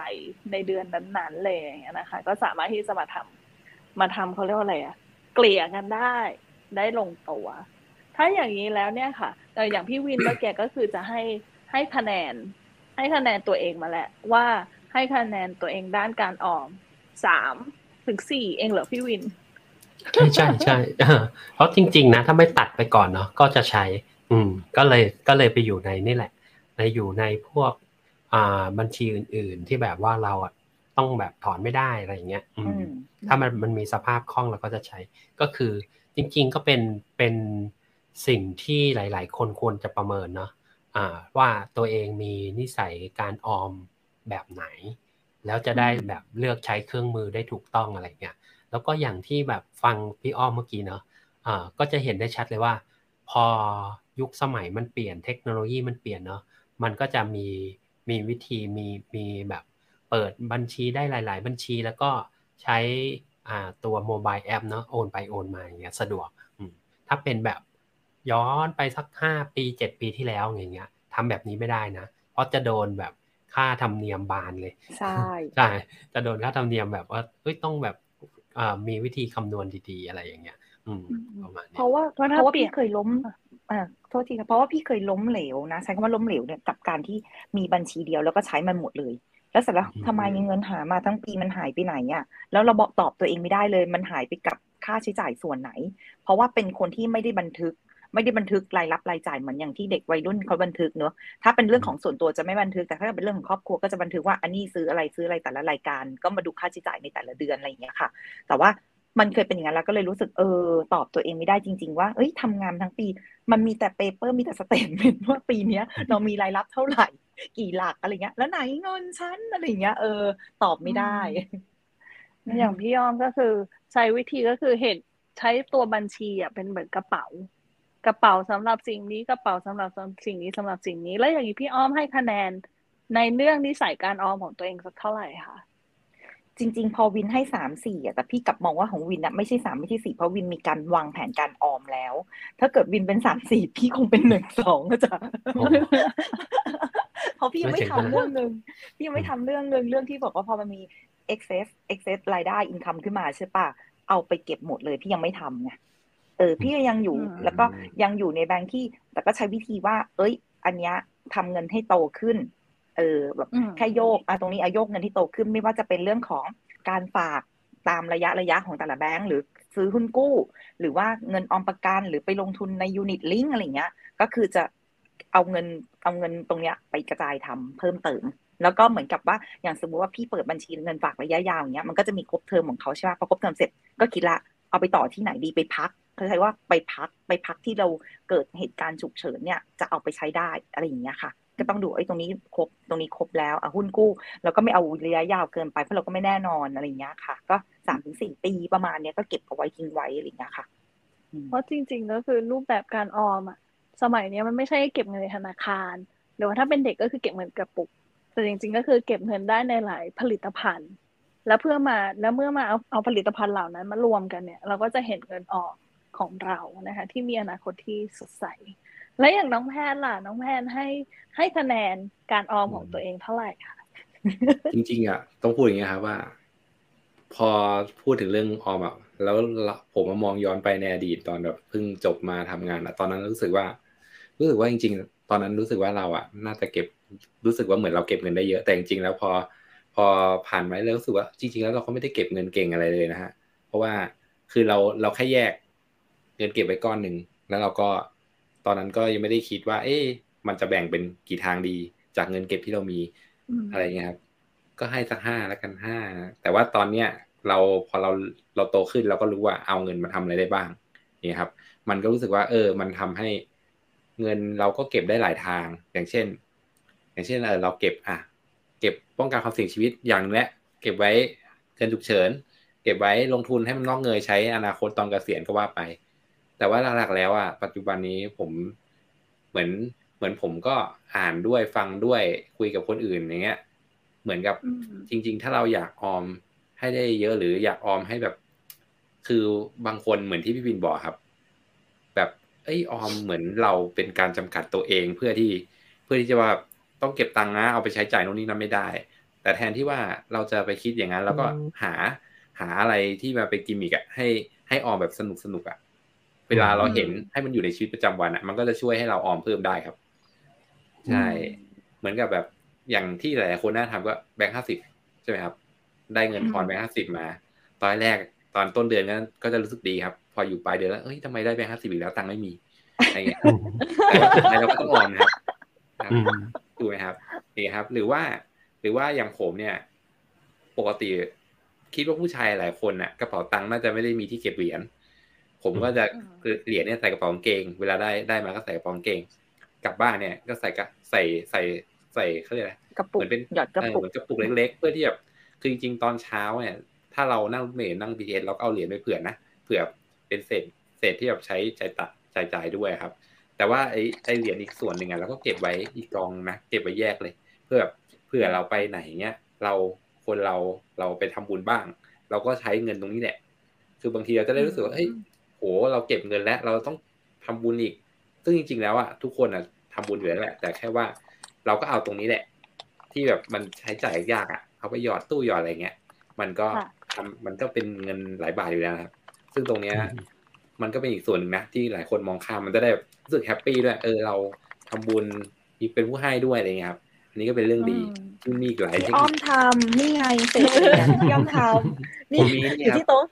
ในเดือนนั้นๆเลยอย่างเงี้ยนะคะ ก็สามารถที่จะมาทำมาทำเขาเรียกว่าอะไรอะเกลี่ยกันได้ ได้ลงตัว ถ้าอย่างนี้แล้วเนี่ยค่ะแต่อย่างพี่วินเมื่อกี้ก็คือจะให้ให้คะแนน ให้คะแนนตัวเองมาแหละว่า ให้คะแนนตัวเองด้านการออมสามถึงสี่เองเหรอพี่วิน ใช่ใช่ใช่เออเพราะจริง ๆ นะ ถ้าไม่ตัดไปก่อนเนาะก็จะใช้ อืม ก็เลยก็เลยไปอยู่ในนี่แหละในอยู่ในพวก อ่าบัญชีอื่น ๆ ที่แบบว่าเราอะต้องแบบถอนไม่ได้อะไรอย่างเงี้ย อือืมมถ้ามันมันมีสภาพคล่องเราก็จะใช้ ก็คือจริง ๆ ก็เป็นเป็นสิ่งที่หลาย ๆ คนควรจะประเมินเนาะอ่า ว่าตัวเองมีนิสัยการออม แบบไหน แล้วจะได้แบบเลือกใช้เครื่องมือได้ถูกต้องอะไรเงี้ยแล้วก็อย่างที่แบบฟังพี่อ้อมเมื่อกี้เนาะอ่าก็จะเห็นได้ชัดเลยว่า พอยุคสมัยมันเปลี่ยนเทคโนโลยีมันเปลี่ยนเนาะมันก็จะมีมีวิธีมีมีแบบเปิดบัญชีได้หลาย ๆ บัญชีแล้วก็ใช้อ่าตัวโมบายแอปเนาะโอนไปโอนมาอย่างเงี้ยสะดวกอืมถ้าเป็นแบบย้อนไปสักห้าปีเจ็ดปีที่แล้วอย่างเงี้ยทำแบบนี้ไม่ได้นะ เพราะจะโดนแบบ ค่าธรรมเนียมบานเลยใช่ใช่จะโดนค่าธรรมเนียมแบบว่าเอ้ยต้องแบบอ่ามีวิธีคำนวณดีๆ อะไรอย่างเงี้ย อืมอืมประมาณเพนี้ราะว่าเพราะเพถ้าราะว่าเปลี่พี่ยนเคยล้มอ่าโทษทีครับเพราะว่าพี่เคยล้มเหลวนะใช้คำว่าล้มเหลวเนี่ยกับการที่มีบัญชีเดียวแล้วก็ใช้มันหมดเลย แล้วเสร็จแล้วอืมทำไมเงินหามาทั้งปีมันหายไปไหนอะแล้วเราบอกตอบตัวเองไม่ได้เลย มันหายไปกับค่าใช้จ่ายส่วนไหน เพราะว่าเป็นคนที่ไม่ได้บันทึก ไม่ได้บันทึกรายรับรายจ่ายเหมือนอย่างที่เด็กวัยรุ่นเขาบันทึกเนอะถ้าเป็นเรื่องของส่วนตัวจะไม่บันทึกแต่ถ้าเป็นเรื่องของครอบครัวก็จะบันทึกว่าอันนี้ซื้ออะไรซื้ออะไรแต่ละรายการ ก็มาดูค่าใช้จ่ายในแต่ละเดือนอะไรอย่างเงี้ยค่ะ แต่ว่ามันเคยเป็นอย่างนั้นแล้วก็เลยรู้สึกเออตอบตัวเองไม่ได้จริง ๆ ว่าเอ้ยทำงานทั้งปี มันมีแต่ paper มีแต่ statement ว่าปีเนี้ย เรามีรายรับเท่าไหร่ กี่หลักอะไรเงี้ย แล้วไหนเงินฉันอะไรเงี้ยเออ ตอบไม่ได้ อย่างพี่ยอมก็คือ ใช้วิธีก็คือเห็นใช้ตัวบัญชีอะเป็นเหมือนกระเป๋า กระเป๋าสำหรับสิ่งนี้กระเป๋าสำหรับสิ่งนี้สำหรับสิ่งนี้ แล้วอย่างนี้พี่อ้อมให้คะแนนในเรื่องนิสัยการออมของตัวเองสักเท่าไหร่คะจริง ๆ พอวินให้สามสี่อะแต่พี่กลับมองว่าของวินอะไม่ใช่สามไม่ใช่สี่เพราะวินมีการวางแผนการออมแล้ว ถ้าเกิดวินเป็นสามสี่พี่คงเป็นหนึ่งสองก็จะโอ้เพราะพี่ยังไม่ไม่ถึงทำขนาดเรื่องหนึ่งพี่ยังไม่ทำเรื่องหนึ่งเรื่องที่บอกว่าพอมันมี excess excess รายได้ income ขึ้นมาใช่ปะเอาไปเก็บหมดเลยพี่ยังไม่ทำไง เออพี่ก็ยังอยู่อืมแล้วก็ยังอยู่ในแบงค์ที่ แต่ก็ใช้วิธีว่า เอ้ย อันเนี้ยทำเงินให้โตขึ้น เออแบบอืมแค่โยกอะตรงนี้อะโยกเงินที่โตขึ้นไม่ว่าจะเป็นเรื่องของการฝากตามระยะระยะของแต่ละแบงค์หรือซื้อหุ้นกู้ หรือว่าเงินออมประกันหรือไปลงทุนในยูนิตลิงอะไรเงี้ย ก็คือจะเอาเงินเอาเงินตรงเนี้ยไปกระจายทำเพิ่มเติม แล้วก็เหมือนกับว่าอย่างสมมติว่าพี่เปิดบัญชีเงินฝากระยะยาวอย่างเงี้ยมันก็จะมีครบเทอมของเขาใช่ไหมพอครบเทอมเสร็จก็คิดละเอาไปต่อที่ไหนดีไปพัก เขาใช้ว่าไปพักไปพักที่เราเกิดเหตุการณ์ฉุกเฉินเนี่ยจะเอาไปใช้ได้อะไรอย่างเงี้ยค่ะ ก็ต้องดูไอ้ตรงนี้ครบตรงนี้ครบแล้วอะหุ้นกู้แล้วก็ไม่เอาระยะยาวเกินไปเพราะเราก็ไม่แน่นอนอะไรอย่างเงี้ยค่ะ ก็สามถึงสี่ปีประมาณเนี้ยก็เก็บเอาไว้ทิ้งไว้อะไรอย่างเงี้ยค่ะเพราะจริงๆก็คือรูปแบบการออมอะสมัยนี้มันไม่ใช่เก็บเงินในธนาคาร หรือว่าถ้าเป็นเด็กก็คือเก็บเงินกระปุก แต่จริงๆก็คือเก็บเงินได้ในหลายผลิตภัณฑ์ แล้วเพื่อมาแล้วเมื่อมาเอาเอาผลิตภัณฑ์เหล่านั้นมารวมกันเนี่ย เราก็จะเห็นเงินออก ของเรานะคะที่มีอนาคตที่สดใส และอย่างน้องแพนล่ะ น้องแพนให้ให้คะแนนการออมของตัวเองเท่าไหร่คะจริงๆอะต้องพูดอย่างเงี้ยครับว่า พอพูดถึงเรื่องออมอะแล้วผมมามองย้อนไปในอดีตตอนแบบเพิ่งจบมาทำงานอะตอนนั้นรู้สึกว่า รู้สึกว่าจริง ๆ ตอนนั้นรู้สึกว่าเราอะ น่าจะเก็บรู้สึกว่าเหมือนเราเก็บเงินได้เยอะแต่จริงๆแล้วพอพอผ่านไปแล้วรู้สึกว่าจริงๆแล้วเราก็ไม่ได้เก็บเงินเก่งอะไรเลยนะฮะเพราะว่าคือเราเราแค่แยก เงินเก็บไว้ก้อนหนึ่งแล้วเราก็ตอนนั้นก็ยังไม่ได้คิดว่า เอ๊ะมันจะแบ่งเป็นกี่ทางดี จากเงินเก็บที่เรามีอะไรเงี้ยครับ ก็ให้สักห้าแล้วกันห้าแต่ว่าตอนเนี้ยเราพอเราเราโตขึ้นเราก็รู้ว่าเอาเงินมาทำอะไรได้บ้างนี่ครับ มันก็รู้สึกว่า เออ มันทำให้เงินเราก็เก็บได้หลายทาง อย่างเช่น อย่างเช่นเออเราเก็บอะเก็บป้องกันความเสี่ยงชีวิตอย่างนี้เก็บไว้เงินฉุกเฉิน เก็บไว้ลงทุนให้มันงอกเงยใช้อนาคตตอนเกษียณก็ว่าไป แต่ว่าหลักๆแล้วอะปัจจุบันนี้ผมเหมือนเหมือนผมก็อ่านด้วยฟังด้วยคุยกับคนอื่นอย่างเงี้ย เหมือนกับจริง ๆ ถ้าเราอยากออมให้ได้เยอะหรืออยากออมให้แบบ คือบางคนเหมือนที่พี่บินบอกครับ แบบเอ้ยออมเหมือนเราเป็นการจำกัดตัวเองเพื่อที่เพื่อที่จะว่าต้องเก็บตังค์นะเอาไปใช้จ่ายโน่นนี่นั่นไม่ได้ แต่แทนที่ว่าเราจะไปคิดอย่างนั้น แล้วก็หาหาอะไรที่มาเป็นกิมมิกอะให้ให้ออมแบบสนุกสนุกอะ เวลาเราเห็นให้มันอยู่ในชีวิตประจำวันอะมันก็จะช่วยให้เราออมเพิ่มได้ครับ ใช่ เหมือนกับแบบอย่างที่หลายๆคนน่าทำก็แบงค์ห้าสิบใช่ไหมครับ ได้เงินทอนแบงค์ห้าสิบมา ตอนแรกตอนต้นเดือนก็ก็จะรู้สึกดีครับ พออยู่ปลายเดือนแล้วเอ้ยทำไมได้แบงค์ห้าสิบอีกแล้วตังค์ไม่มีอะไรเงี้ยแต่ว่าสุดท้ายเราก็ต้องออมนะครับถูกไหมครับนี่ครับ หรือว่า หรือว่าอย่างผมเนี่ย ปกติคิดว่าผู้ชายหลายคนน่ะกระเป๋าตังค์น่าจะไม่ได้มีที่เก็บเหรียญ ผมก็จะเหรียญเนี่ยใส่กระเป๋ากางเกง เวลาได้ได้มาก็ใส่กระเป๋ากางเกง กลับบ้านเนี่ยก็ใส่กใส่ใส่ใส่เขาเรียกอะไรกระปุกเหมือนเป็นหยอดกระปุกเหมือนกระปุกเล็ก ๆ เพื่อที่แบบคือจริงๆตอนเช้าเนี่ย ถ้าเรานั่งเมล์นั่งบีเอสเราก็เอาเหรียญไปเผื่อนะเผื่อเป็นเศษเศษที่แบบใช้จ่ายตัดจ่ายจ่ายด้วยครับ แต่ว่าไอ้ไอ้เหรียญอีกส่วนหนึ่งอะเราก็เก็บไว้อีกกองนะเก็บไว้แยกเลย เพื่อเผื่อเราไปไหนเงี้ยเราคนเราเราไปทำบุญบ้าง เราก็ใช้เงินตรงนี้แหละ คือบางทีเราจะได้รู้สึกว่าเฮ้ย โหเราเก็บเงินแล้ว เราต้องทำบุญอีก ซึ่งจริง ๆ แล้วอะทุกคนอะทำบุญอยู่แล้วแหละแต่แค่ว่าเราก็เอาตรงนี้แหละ ที่แบบมันใช้จ่ายยากอะเอาไปหยอดตู้หยอดอะไรเงี้ยมันก็ทำมันก็เป็นเงินหลายบาทอยู่แล้วครับซึ่งตรงเนี้ยมันก็เป็นอีกส่วนหนึ่งนะที่หลายคนมองข้ามมันจะได้รู้สึกแฮปปี้ด้วยเออเราทำบุญมีเป็นผู้ให้ด้วยอะไรเงี้ยครับ อันนี้ก็เป็นเรื่องดีซึ่งมีอีกหลายเทคอ้อนิมคทำนี่ไงเสร็จแล้วพี่อ้อมทำนี่ผมมีอเนี่ยยู่ที่โต๊ะ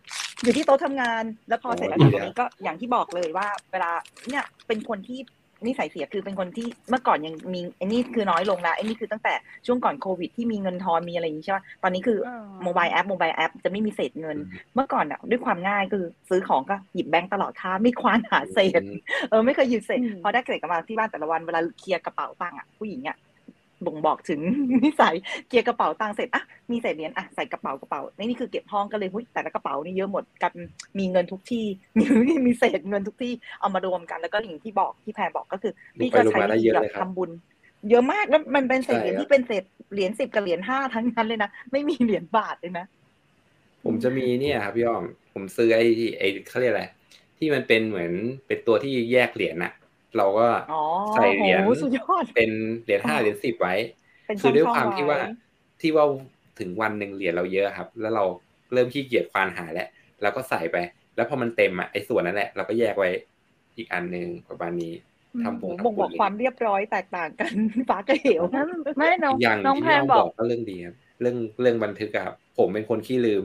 อยู่ที่โต๊ะทำงาน แล้วพอเสร็จแล้วโอ้จากดีตรงอะนี้ก็อย่างที่บอกเลยว่า เวลาเนี่ยเป็นคนที่นิสัยเสียคือเป็นคนที่เมื่อก่อนยังมีไอ้นี่คือน้อยลงแล้วไอ้นี่คือตั้งแต่ช่วงก่อนโควิดที่มีเงินทอนมีอะไรอย่างนี้ใช่ไหมตอนนี้คือ mobile app mobile app จะไม่มีเศษเงิน เมื่อก่อนอะด้วยความง่ายคือซื้อของก็หยิบแบงค์ตลอดทางไม่ควานหาเศษเออไม่เคยหยิบเศษอืมพอได้เศษกลับมาที่บ้านแต่ละวันเวลาเคลียร์กระเป๋าตังค์อะผู้หญิงอะ บ่งบอกถึงนิสัยเคลียร์กระเป๋าตังค์เสร็จอะมีเศษเหรียญอะใส่กระเป๋ากระเป๋านี่นี่คือเก็บห้องก็เลยหุ้ยแต่ละกระเป๋านี่เยอะหมดกันมีเงินทุกที่มีมีเศษเงินทุกที่เอามารวมกันแล้วก็อย่างที่บอกที่แพรบอกก็คือลงพี่ไปก็ลงใช้มาได้วิเยธีอะแบเลยบครับทำบุญ เยอะมากแล้วมันเป็นเศษเหรียญใช่ครับที่เป็นเศษเหรียญสิบกับเหรียญห้าทั้งนั้นเลยนะไม่มีเหรียญบาทเลยนะผมจะมีเนี่ยครับพี่อ้อมผมซื้อไอ้ที่ไอ้เขาเรียกอะไรที่มันเป็นเหมือนเป็นตัวที่แยกเหรียญน่ะ เราก็อ๋อใส่เหรียญโหสุดยอดเป็นเหรียญห้าเหรียญสิบไว้เป็นคือด้วยช่องๆความที่ว่าไว้ที่ว่าถึงวันหนึ่งเหรียญเราเยอะครับ แล้วเราเริ่มขี้เกียจควานหาแล้วเราก็ใส่ไป แล้วพอมันเต็มอะไอ้ส่วนนั้นแหละเราก็แยกไว้อีกอันหนึ่งประมาณนี้ทำโหบุญบ่งบอกความเรียบร้อยแตกต่างกันฟ้ากับเหวนั้นไม่น้องอย่างน้องที่แพพี่นอ้อมบบออกกก็เรื่องดีครับเรื่องเรื่องบันทึกอะครับผมเป็นคนขี้ลืม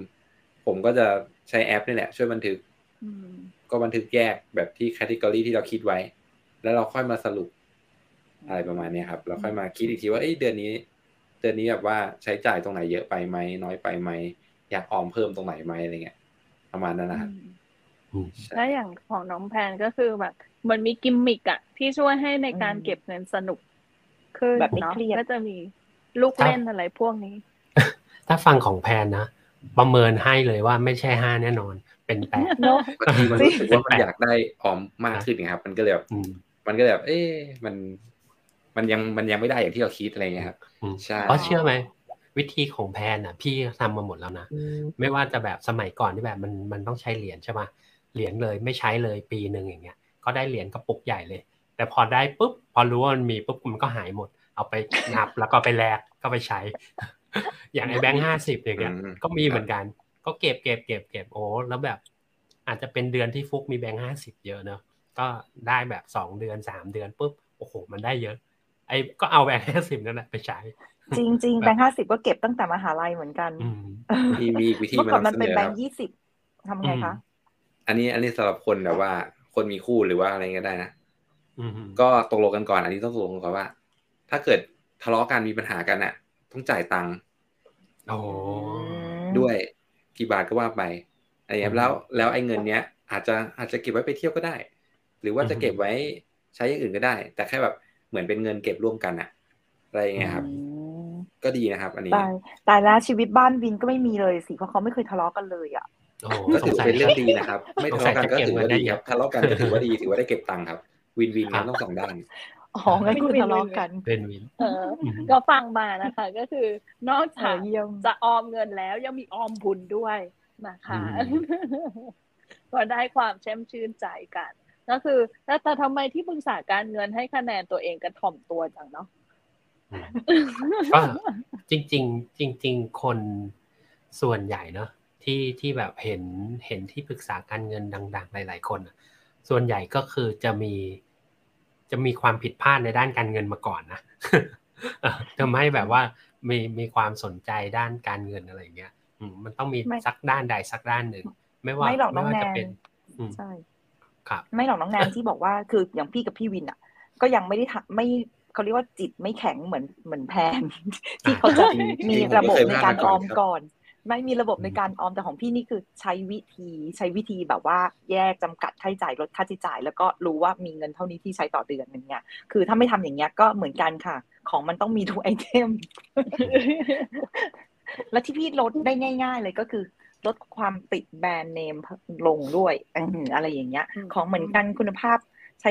ผมก็จะใช้แอปนี่แหละ ช่วยบันทึกอืมก็บันทึกแยกแบบที่แคตตากรีที่เราคิดไว้ แล้วเราค่อยมาสรุปอะไรประมาณเนี้ยครับ เราค่อยมาคิดอีกทีว่าเอ้ยเดือนนี้ เดือนนี้แบบว่าใช้จ่ายตรงไหนเยอะไปไหมน้อยไปไหมอยากออมเพิ่มตรงไหนไหมอะไรเงี้ยประมาณนั้นนะครับอืมใช่แล้วอย่างของน้องแพนก็คือแบบเหมันมีกิมมิกอะที่ช่วยให้ในการอืมเก็บเงินสนุกขึ้นแบบไม่เนาะเครียดก็จะมีลูกครับเล่นอะไรพวกนี้ ถ้าฟังของแพนนะประเมินให้เลยว่าไม่ใช่ห้าแน่นอน เป็นแปดเนาะบางทีมันรู้สึกว่ามันแปลกอยากได้ออมมากขึ้นไงครับ มันก็เลยแบบอื มมันก็แบบ เอ๊ะมันมันยังมันยังไม่ได้อย่างที่เราคิดอะไรเงี้ยครับอืมใช่เพราะเชื่อไหมวิธีของแพนอะ พี่ทำมาหมดแล้วนะไม่ว่าจะแบบสมัยก่อนที่แบบมันมันต้องใช้เหรียญใช่ปะเหรียญเลยไม่ใช้เลยปีหนึ่งอย่างเงี้ย ก็ได้เหรียญกระปุกใหญ่เลย แต่พอได้ปุ๊บพอรู้ว่ามันมีปุ๊บมันก็หายหมด เอาไปนับแล้วก็ไปแลกก็ไปใช้ อย่างไอ้แบงค์ห้าสิบอย่างเงี้ยอืมก็มีเหมือนกัน ก็เก็บเก็บเก็บเก็บโอ้แล้วแบบ อาจจะเป็นเดือนที่ฟุกมีแบงค์ห้าสิบเยอะเนอะ ก็ได้แบบสองเดือนสามเดือนปุ๊บโอ้โห มันได้เยอะ ไอ้ก็เอาแบงค์ห้าสิบนั่นแหละไปใช้ จริงจริงๆแบงค์ห้าสิบก็เก็บตั้งแต่มหาลัยเหมือนกันอืมมีมีอีกวิธีเมื่อมาก่อนนำมันเสเป็นนอแบคงรับค์ยี่สิบทำไงคะ อันนี้อันนี้สำหรับคนแบบว่า คนมีคู่หรือว่าอะไรก็ได้นะอืมก็ตกลงกันก่อน อันนี้ต้องตกลงกันก่อนว่า ถ้าเกิดทะเลาะกันมีปัญหากันน่ะ ต้องจ่ายตังค์โอ้ด้วยกี่บาทก็ว่าไปอะไรเงี้ยอืมแล้วแล้วไอ้เงินเนี้ยอาจจะอาจจะเก็บไว้ไปเที่ยวก็ได้ หรือว่าจะอืมเก็บไว้ใช้อย่างอื่นก็ได้ แต่แค่แบบเหมือนเป็นเงินเก็บร่วมกันอะอะไรเงี้ยครับอืมก็ดีนะครับ อันนี้ตายตายแล้วชีวิตบ้านวินก็ไม่มีเลยสิเพราะเขาไม่เคยทะเลาะกันเลยอะโอ้โหก็สถืงอสัยเป็นเรื่องดีนะครับ ไม่ทะเลาะกันก็ถือว่าดีครับสงสัยจะเก็บเงินได้เยอะทะเลาะกันก็ถือว่าดีถือว่าได้เก็บตังค์ครับ วินวินครัครับบต้องสองด้านอ๋องั้นคุณทะเลาะกัน เป็นวินเอออืมก็ฟังมานะคะ ก็คือนอกเอจากอเยี่ยมจะออมเงินแล้วยังมีออมบุญด้วยนะคะก็ได้ความแช่มชื่นใจกัน ก็คือแล้วแต่ทำไมที่ปรึกษาการเงินให้คะแนนตัวเองกระถ่อมตัวจังเนาะก็จริงๆจริง ๆ คนส่วนใหญ่เนอะที่ที่แบบเห็นเห็นที่ปรึกษาการเงินดัง ๆ หลาย ๆ คนอะส่วนใหญ่ก็คือจะมีจะมีความผิดพลาดในด้านการเงินมาก่อนนะเออทำให้แบบว่ามีมีความสนใจด้านการเงินอะไรเงี้ยอืมมันต้องมีไม่สักด้านใดสักด้านหนึ่ง ไม่ว่าไม่หรอกน้องว่าแนจะนเป็นอืมใช่ครับ ไม่หรอกน้องแนนที่บอกว่าคืออย่างพี่กับพี่วินอะ ก็ยังไม่ได้ทำไม่เขาเรียกว่าจิตไม่แข็งเหมือนเหมือนแพนที่เขาจะจริงๆมีผมก็ระบบเคยในพลาดการมาก่อออนมครับก่อนไม่มีระบบในการออมแต่ของพี่นี่คือใช้วิธีใช้วิธีแบบว่าแยกจำกัดค่าใช้จ่ายลดค่าใช้จ่าย แล้วก็รู้ว่ามีเงินเท่านี้ที่ใช้ต่อเดือนอย่างเงี้ยคือถ้าไม่ทำอย่างเงี้ยก็เหมือนกันค่ะ ของมันต้องมีทุกไอเทม และที่พี่ลดได้ง่าย ๆ เลยก็คือ ลดความติดแบรนด์เนมลงด้วยอืมอะไรอย่างเงี้ยอืมของเหมือนกันคุณภาพใช้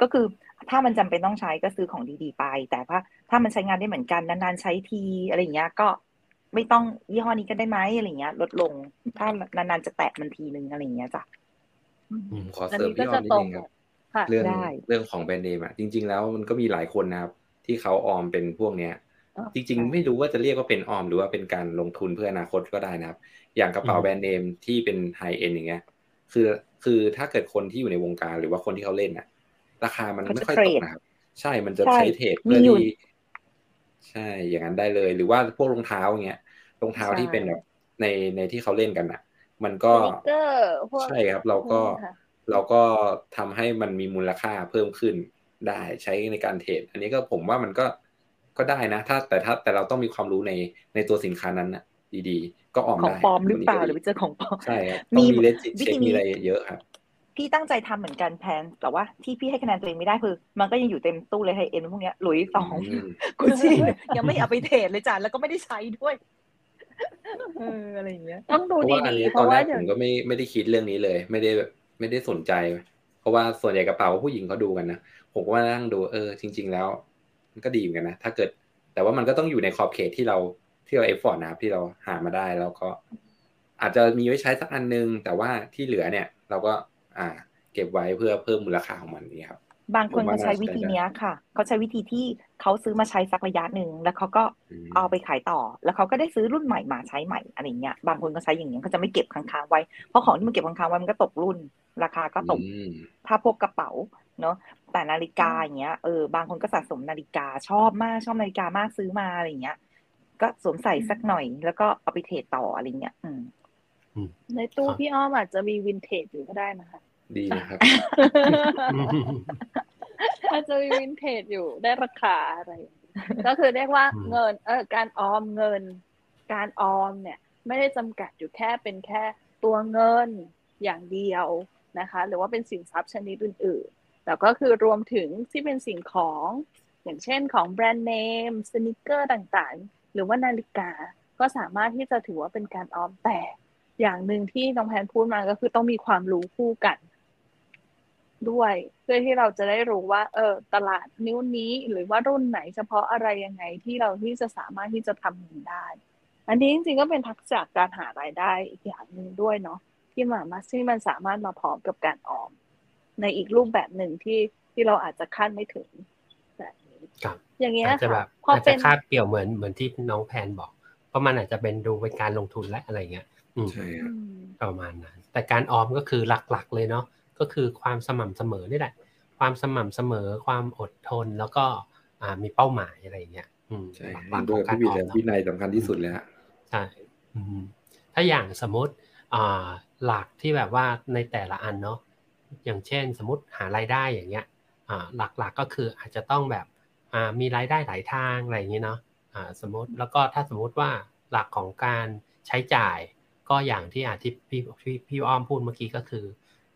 ก็คือถ้ามันจำเป็นต้องใช้ก็ซื้อของดีๆไป แต่ว่าถ้ามันใช้งานได้เหมือนกันนานๆใช้ทีอะไรอย่างเงี้ย ก็ไม่ต้องยี่ห้อนี้ก็ได้ไหมอะไรอย่างเงี้ย ลดลง ถ้านานๆจะแตะมันทีนึงอะไรอย่างเงี้ยจ้ะอืมขออันเสริมนี้ก็พี่ออจะมนิดตรงนึงครับค่ะเรื่องได้เรื่องของแบรนด์เนมอะจริง ๆ แล้วมันก็มีหลายคนนะครับ ที่เขาออมเป็นพวกเนี้ยอ๋อ จริง ๆ ไม่รู้ว่าจะเรียกว่าเป็นออม หรือว่าเป็นการลงทุนเพื่ออนาคตก็ได้นะครับ อย่างกระเป๋าอืมแบรนด์เนมที่เป็นไฮเอ็นอย่างเงี้ย คือคือถ้าเกิดคนที่อยู่ในวงการหรือว่าคนที่เขาเล่นอะราคามันเขาจะไม่ค่อยเทรตดกนะครับ ใช่มันจะใช่ใช้เทรดเพื่อมีอยู่ที่ใช่ อย่างนั้นได้เลย หรือว่าพวกรองเท้าอย่างเงี้ยรองเท้าใช่ที่เป็นแบบในในที่เขาเล่นกันอะมันก็สนิเกอร์พวกใช่ครับ เราก็ค่ะเราก็ทำให้มันมีมูลค่าเพิ่มขึ้นได้ใช้ในการเทรดอันนี้ก็ผมว่ามันก็ ก็ได้นะ ถ้าแต่ถ้าแต่เราต้องมีความรู้ในในตัวสินค้านั้นนะดีๆ ก็ออมของได้ปลอมหรือเปล่าอันหรืนี้อไปเจอของปลอมก็ดีใช่ครับมีต้องมีเลจิวิเช็ธีคนี้มีอะไรเยอะครับพี่ตั้งใจทำเหมือนกันแพนแต่ว่าที่พี่ให้คะแนนตัวเองไม่ได้คือ มันก็ยังอยู่เต็มตู้เลยไฮเอ็นพวกเนี้ยหลุยส์สองอืมกูชี่ยังไม่เอาไปเทรดเลยจ้ะแล้วก็ไม่ได้ใช้ด้วยเอออะไรอย่างเงี้ยต้องเพดูราะว่าอันดีนี้ๆเพตอนราะแรว่ากผเดี๋ยวมก็ไม่ไม่ได้คิดเรื่องนี้เลย ไม่ได้แบบไม่ได้สนใจ เพราะว่าส่วนใหญ่กระเป๋าผู้หญิงเขาดูกันนะผมก็มานั่งดูเออจริง ๆ แล้ว มันก็ดีเหมือนกันนะ ถ้าเกิด แต่ว่ามันก็ต้องอยู่ในขอบเขตที่เราที่เราเอฟฟอร์ตนะครับที่เราหามาได้แล้วก็ อาจจะมีไว้ใช้สักอันนึง แต่ว่าที่เหลือเนี่ย เราก็ อ่า เก็บไว้เพื่อเพิ่มมูลค่าของมันนี่ครับบางคนผมว่าเขาใช้น่าจะวิธีได้เนี้ยค่ะ เขาใช้วิธีที่เขาซื้อมาใช้สักระยะหนึ่ง แล้วเขาก็อืมเอาไปขายต่อ แล้วเขาก็ได้ซื้อรุ่นใหม่มาใช้ใหม่อะไรเงี้ย บางคนก็ใช้อย่างเงี้ยเขาจะไม่เก็บค้างๆไว้ เพราะของที่มันเก็บค้างๆไว้มันก็ตกรุ่น ราคาก็ตกอืมถ้าพวกกระเป๋า เนาะแต่นาฬิกาอย่างเงี้ยเออบางคนก็สะสมนาฬิกาชอบมากชอบนาฬิกามากซื้อมาอะไรเงี้ย ก็สวมใส่สักหน่อย แล้วก็เอาไปเทรดต่ออะไรเงี้ยอืมในตู้พี่อ้อมอาจจะมีวินเทจอยู่ก็ได้นะคะ ดีนะครับอาจจะมีวินเทจอยู่ได้ราคาอะไร ก็คือเรียกว่าอืมเงิน เออการออมเงิน การออมเนี่ย ไม่ได้จำกัดอยู่แค่เป็นแค่ตัวเงินอย่างเดียวนะคะ หรือว่าเป็นสินทรัพย์ชนิดอื่น ๆแต่ก็คือรวมถึงที่เป็นสิ่งของ อย่างเช่นของแบรนด์เนม sneaker ต่างๆ หรือว่านาฬิกาก็สามารถที่จะถือว่าเป็นการออมแต่อย่างหนึ่งที่น้องแพนพูดมาก็คือต้องมีความรู้คู่กัน ด้วย เพื่อที่เราจะได้รู้ว่า เออ ตลาดนิ้วนี้หรือว่ารุ่นไหนเฉพาะอะไรยังไงที่เราที่จะสามารถที่จะทำเงินได้ อันนี้จริงๆก็เป็นทักษะการหารายได้อีกอย่างหนึ่งด้วยเนาะที่มามาที่มันสามารถมาพร้อมกับการออม ในอีกรูปแบบหนึ่งที่ที่เราอาจจะคาดไม่ถึงแบบนี้ครับอย่างเงี้ยอาจจะแบค่ะบพออาจเป็จะนคาดเกี่ยวเหมือนเหมือนที่น้องแพนบอก เพราะมันอาจจะเป็นดูเป็นการลงทุนและอะไรเงี้ยอืมใช่ครับอืมประมาณนั้นแต่การออมก็คือหลักๆ เลยเนาะก็คือความสม่ำเสมอนี่แหละ ความสม่ำเสมอความอดทนแล้วก็อ่ามีเป้าหมายอะไรเงี้ยอืมใช่หลัเห็กนๆขด้อวยงกับการพี่อวิอมเนาะนเลยวินัยสำคัญที่สุดเลยฮะใช่อืมถ้าอย่างสมมติอ่าหลักที่แบบว่าในแต่ละอันเนาะ อย่างเช่น สมมติหารายได้อย่างเงี้ยหลักๆก็คืออาจจะต้องแบบมีรายได้หลายทางอะไรอย่างเงี้ยเนาะสมมติแล้วก็ถ้าสมมติว่าหลักของการใช้จ่ายก็อย่างที่อาที่พี่พี่พี่อ้อมพูดเมื่อกี้ก็คือ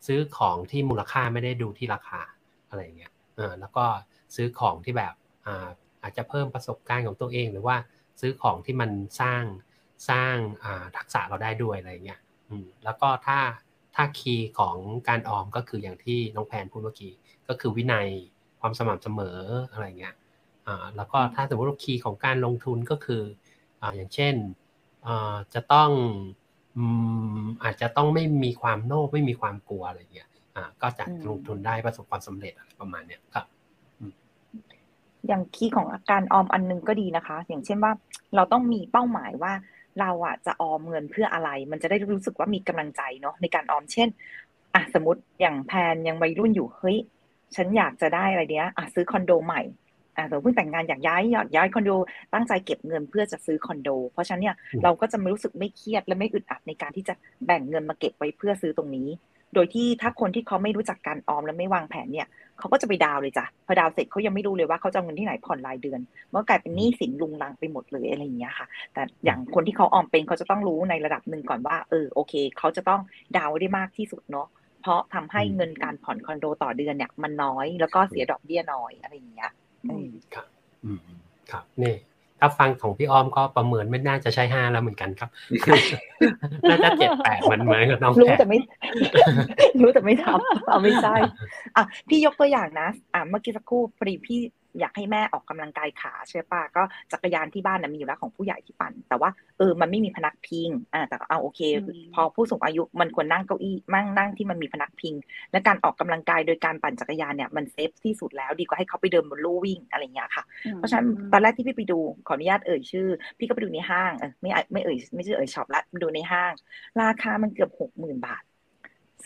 ซื้อของที่มูลค่าไม่ได้ดูที่ราคาอะไรเงี้ยเออแล้วก็ซื้อของที่แบบอ่าอาจจะเพิ่มประสบการณ์ของตัวเอง หรือว่าซื้อของที่มันสร้างสร้างอ่าทักษะเราได้ด้วยอะไรเงี้ยอืมแล้วก็ถ้า ถ้าคีย์ของการออมก็คืออย่างที่น้องแพนพูดเมื่อกี้ก็คือวินัยความสม่ำเสมออะไรเงี้ยอ่าแล้วก็ถ้าสมมติว่าคีย์ของการลงทุนก็คืออ่าอย่างเช่นอ่าจะต้องอืมอาจจะต้องไม่มีความโลภไม่มีความกลัวอะไรเงี้ยอ่าก็จะลงทุนได้ประสบความสำเร็จอะไรประมาณเนี้ยครับอย่างคีย์ของการออมอันนึงก็ดีนะคะ อย่างเช่นว่าเราต้องมีเป้าหมายว่า เราอะจะออมเงินเพื่ออะไร มันจะได้รู้สึกว่ามีกำลังใจเนาะในการออมเช่นอะสมมติอย่างแพนยังวัยรุ่นอยู่เฮ้ยฉันอยากจะได้อะไรเนี้ยอะซื้อคอนโดใหม่อะสมมติเพิ่งแต่งงานอยากย้ายอยากย้ายคอนโดตั้งใจเก็บเงินเพื่อจะซื้อคอนโด เพราะฉะนั้นเนี่ยอืมเราก็จะไม่รู้สึกไม่เครียดและไม่อึดอัดในการที่จะแบ่งเงินมาเก็บไว้เพื่อซื้อตรงนี้ โดยที่ถ้าคนที่เขาไม่รู้จักการออมและไม่วางแผนเนี่ย เขาก็จะไปดาวน์เลยจ้ะพอดาวน์เสร็จเขายังไม่รู้เลยว่าเขาจะเอาเงินที่ไหนผ่อนรายเดือนมันก็กลายเป็นหนี้สินลุงลังไปหมดเลยอะไรอย่างเงี้ยค่ะ แต่อย่างคนที่เขาออมเป็นเขาจะต้องรู้ในระดับหนึ่งก่อนว่าเออโอเคเขาจะต้องดาวน์ได้มากที่สุดเนาะเพราะทำให้อืมเงินการผ่อนคอนโดต่อเดือนเนี่ย มันน้อยแล้วก็เสียดอกเบี้ยน้อยอะไรอย่างเงี้ยอืมครับอืมครับนี่ ถ้าฟังของพี่อ้อมก็ประเมินไม่น่าจะใช่ห้าแล้วเหมือนกันครับ น่าจะเจ็ดแปดเหมือนเหมือนกับน้องรู้แพนแต่ไม่ รู้แต่ไม่ทำเอาไม่ใช่อะพี่ยกตัวอย่างนะ อะเมื่อกี้สักครู่พอดีพี่ อยากให้แม่ออกกำลังกายขาใช่ปะก็จักรยานที่บ้านนะมีอยู่แล้วของผู้ใหญ่ที่ปั่น แต่ว่าเออมันไม่มีพนักพิงอ่าแต่เอาโอเคอืมพอผู้สูงอายุมันควรนั่งเก้าอี้มั่งนั่งที่มันมีพนักพิง และการออกกำลังกายโดยการปั่นจักรยานเนี่ยมันเซฟที่สุดแล้วดีกว่าให้เขาไปเดินบนลู่วิ่งอะไรอย่างเงี้ยค่ะ เพราะฉะนั้นตอนแรกที่พี่ไปดูขออนุญาตเอ่ยชื่อ พี่ก็ไปดูในห้างเออไม่อะไม่เอ่ยไม่ใช่เอ่ยช็อปละไปดูในห้าง ราคามันเกือบหกหมื่นบาท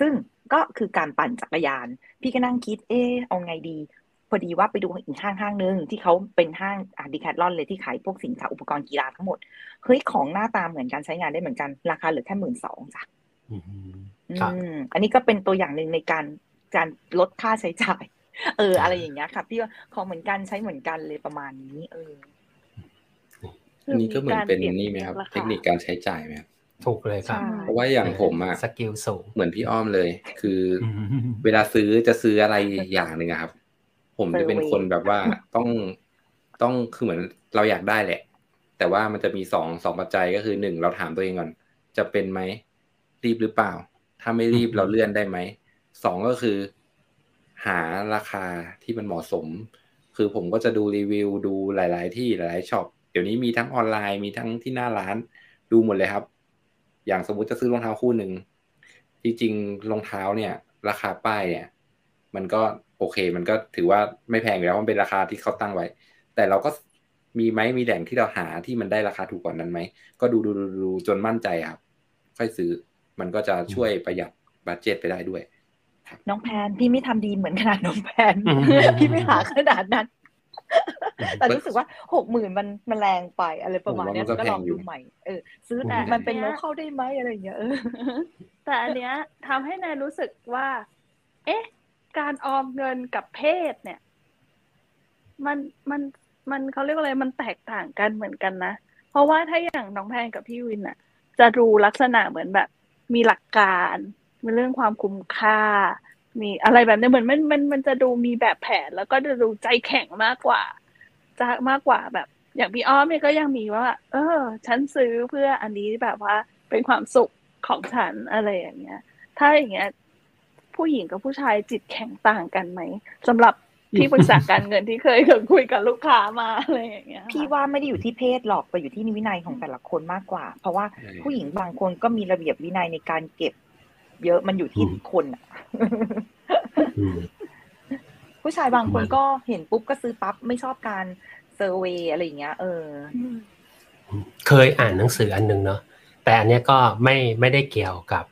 ซึ่งก็คือการปั่นจักรยาน พี่ก็นั่งคิด เออเอาไงดี พอดีว่าไปดูอีกห้างห้างหนึ่งที่เขาเป็นห้างอ่าดีแคทลอนเลยที่ขายพวกสินค้าอุปกรณ์กีฬาทั้งหมดเฮ้ยของหน้าตาเหมือนกันใช้งานได้เหมือนกันราคาเหลือแค่หมื่นสองจ้ะอืมอืครับมอันนี้ก็เป็นตัวอย่างหนึ่งในการการลดค่าใช้จ่าย เออ อะไรอย่างเงี้ยค่ะพี่ว่าของเหมือนกันใช้เหมือนกันเลยประมาณนี้ เอออันนี้ก็เหมือนเป็นนี่ไหมครับาเทคนิคการใช้จ่ายไหมครับถูกเลยครับใช่เพราะว่าอย่างผมอะสกิลสูงเหมือนพี่อ้อมเลย คืออืมเวลาซื้อจะซื้ออะไรอย่างหนึ่งอะครับ ผมจะเป็นคนแบบว่าต้องต้องคือเหมือนเราอยากได้แหละ แต่ว่ามันจะมีสองสองปัจจัยก็คือหนึ่งเราถามตัวเองก่อน จะเป็นไหมรีบหรือเปล่า ถ้าไม่รีบเราเลื่อนได้ไหมสองก็คือ หาราคาที่มันเหมาะสม คือผมก็จะดูรีวิวดูหลาย ๆ ที่หลายๆ shop เดี๋ยวนี้มีทั้งออนไลน์มีทั้งที่หน้าร้านดูหมดเลยครับ อย่างสมมุติจะซื้อรองเท้าคู่หนึ่งจริงๆรองเท้าเนี่ย ราคาป้ายเนี่ย มันก็ โอเค มันก็ถือว่าไม่แพงอยู่แล้วมันเป็นราคาที่เขาตั้งไว้ แต่เราก็มีไหมมีแหล่งที่เราหาที่มันได้ราคาถูกกว่านั้นไหม ก็ดูดูดูดูจนมั่นใจครับ ค่อยซื้อมันก็จะช่วยประหยัด budget ไปได้ด้วยน้องแพนพี่ไม่ทำดีเหมือนขนาดน้องแพนอืมพี่ไม่หาขนาดนั้น แต่รู้สึกว่าหกหมื่นมันมันแรงไปอะไรประมาณเนี้ยผมว่ามันก็ก็ลองแพงอยู่ดูใหม่ เออ ซื้อแต่มันเป็นโลเข้าได้ไหมอะไรอย่างเงี้ยเออแต่อันเนี้ยทำให้แนนรู้สึกว่า เอ๊ะ การออมเงินกับเพศเนี่ย มันมันมันเขาเรียกว่าอะไรมันแตกต่างกันเหมือนกันนะ เพราะว่าถ้าอย่างน้องแพนกับพี่วินอะจะดูลักษณะเหมือนแบบ มีหลักการมีเรื่องความคุ้มค่า มีอะไรแบบนี้เหมือนมันมันมันจะดูมีแบบแผน แล้วก็จะดูใจแข็งมากกว่า จะมากกว่าแบบ อย่างพี่อ้อมเนี่ยก็ยังมีว่า เออ ฉันซื้อเพื่ออันนี้แบบว่าเป็นความสุขของฉันอะไรอย่างเงี้ย ถ้าอย่างเงี้ย ผู้หญิงกับผู้ชายจิตแข็งต่างกันไหมสำหรับที่ปรึกษาการเงินที่เคยคุยกับลูกค้ามาอะไรอย่างเงี้ยพี่ว่าไม่ได้อยู่ที่เพศหรอกแต่อยู่ที่วินัยของแต่ละคนมากกว่า เพราะว่าผู้หญิงบางคนก็มีระเบียบวินัยในการเก็บ เยอะมันอยู่ที่คนอะผู้ชายบางคนก็เห็นปุ๊บก็ซื้อปั๊บไม่ชอบการเซอร์เวยอะไรอย่างเงี้ย เออ เคยอ่านหนังสืออันหนึ่งเนาะแต่อันนี้ก็ไม่ไม่ได้เกี่ยวกับ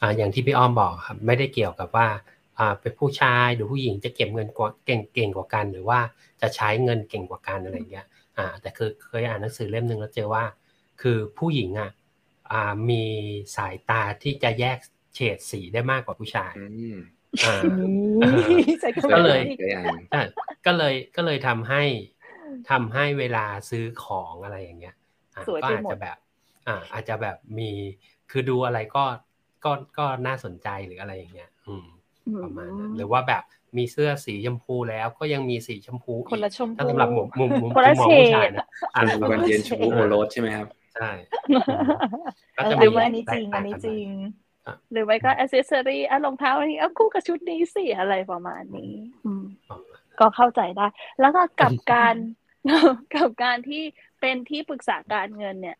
อ่าอย่างที่พี่อ้อมบอกครับไม่ได้เกี่ยวกับว่าอ่าเป็นผู้ชายหรือผู้หญิงจะเก็บเงินกว่าเก่งเก่งกว่ากัน หรือว่าจะใช้เงินเก่งกว่ากันอะไรเงี้ยอ่าแต่คือเคยอ่านหนังสือเล่มหนึ่งแล้วเจอว่า คือผู้หญิงอะอ่ามีสายตาที่จะแยกเฉดสีได้มากกว่าผู้ชายอ่าก็เลยก็เลยก็เลยทำให้ทำให้เวลาซื้อของอะไรอย่างเงี้ยก็อาจจะแบบ อ่า อาจจะแบบมีคือดูอะไรก็ ก็ก็น่าสนใจหรืออะไรอย่างเงี้ย อืมประมาณนั้นหรือว่าแบบมีเสื้อสีชมพูแล้วก็ยังมีสีชมพูคนละชมพูสำหรับมุมมุมมุมมองผู้ชายนะอ่านวันเย็นชมพูโอรสใช่ไหมครับใช่หรือว่าอันนี้จริงอันนี้จริง หรือไม่ก็อ c เซสซอรี่อะรองเท้าอันนี้เอาคู่กับชุดนี้สิอะไรประมาณนี้ อืมก็เข้าใจได้ แล้วก็กับการกับการที่เป็นที่ปรึกษาการเงินเนี่ย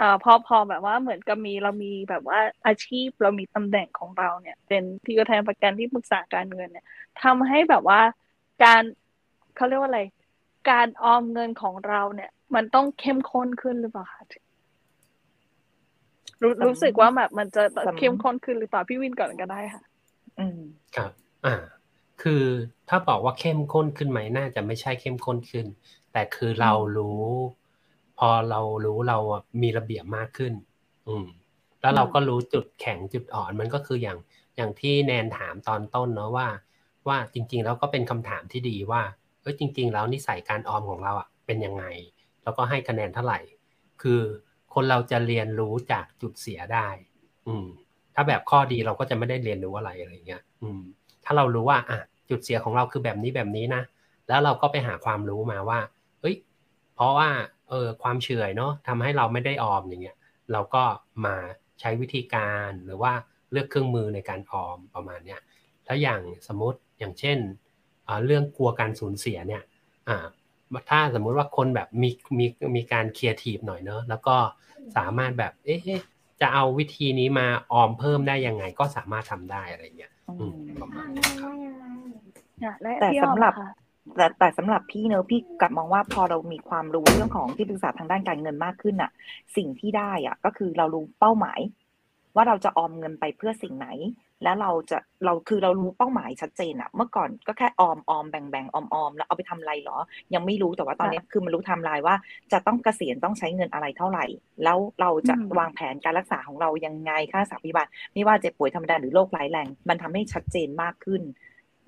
อ่าพอพอแบบว่าเหมือนกับมีเรามีแบบว่าอาชีพเรามีตำแหน่งของเราเนี่ย เป็นที่ตัวแทนประกันที่ปรึกษาการเงินเนี่ยทำให้แบบว่าการเขาเรียกว่าอะไร การออมเงินของเราเนี่ย มันต้องเข้มข้นขึ้นหรือเปล่าคะรู้รู้สึกว่าแบบมันจะเข้มข้นขึ้นหรือเปล่าพี่วินก่อนก็ได้ค่ะ อืมครับ อ่า คือถ้าบอกว่าเข้มข้นขึ้นไหมน่าจะไม่ใช่เข้มข้นขึ้น แต่คือเรารู้ พอเรารู้เรามีระเบียบมากขึ้น อืม แล้วเราก็รู้จุดแข็งจุดอ่อนมันก็คืออย่างอย่างที่แนนถามตอนต้นเนาะว่า ว่าจริง ๆ แล้วก็เป็นคำถามที่ดีว่าเอ้ยจริง ๆ แล้วนิสัยการออมของเราอะเป็นยังไง แล้วก็ให้คะแนนเท่าไหร่ คือคนเราจะเรียนรู้จากจุดเสียได้ อืม ถ้าแบบข้อดีเราก็จะไม่ได้เรียนรู้อะไรอะไรเงี้ย อืม ถ้าเรารู้ว่าอะจุดเสียของเราคือแบบนี้แบบนี้นะ แล้วเราก็ไปหาความรู้มาว่า เอ้ย เพราะว่า เออความเฉยเนาะทำให้เราไม่ได้ออมอย่างเงี้ยเราก็มาใช้วิธีการหรือว่าเลือกเครื่องมือในการออมประมาณเนี้ยแล้วอย่างสมมติอย่างเช่นเรื่องกลัวการสูญเสียเนี่ยอ่าถ้าสมมุติว่าคนแบบมีมีมีการเคลียร์ทีฟหน่อยเนอะแล้วก็สามารถแบบเอ๊ะจะเอาวิธีนี้มาออมเพิ่มได้ยังไงก็สามารถทำได้อะไรเงี้ยประมาณนี้ครับแต่สำหรับ แต่แต่สำหรับพี่เนอะพี่กลับมองว่าพอเรามีความรู้เรื่องของที่ปรึกษาทางด้านการเงินมากขึ้นอะสิ่งที่ได้อะก็คือเรารู้เป้าหมาย ว่าเราจะออมเงินไปเพื่อสิ่งไหน แล้วเราจะเราคือเรารู้เป้าหมายชัดเจนอะเมื่อก่อนก็แค่ออมออมแบ่งแบ่งออมออมแล้วเอาไปทำอะไรหรอ ยังไม่รู้แต่ว่าตอนนี้คือมันรู้ทำลายว่าจะต้องเกษียณต้องใช้เงินอะไรเท่าไหร่ แล้วเราจะวางแผนการรักษาของเรายังไงค่ารักษาพยาบาลไม่ว่าเจ็บป่วยธรรมดาหรือโรคร้ายแรงมันทำให้ชัดเจนมากขึ้น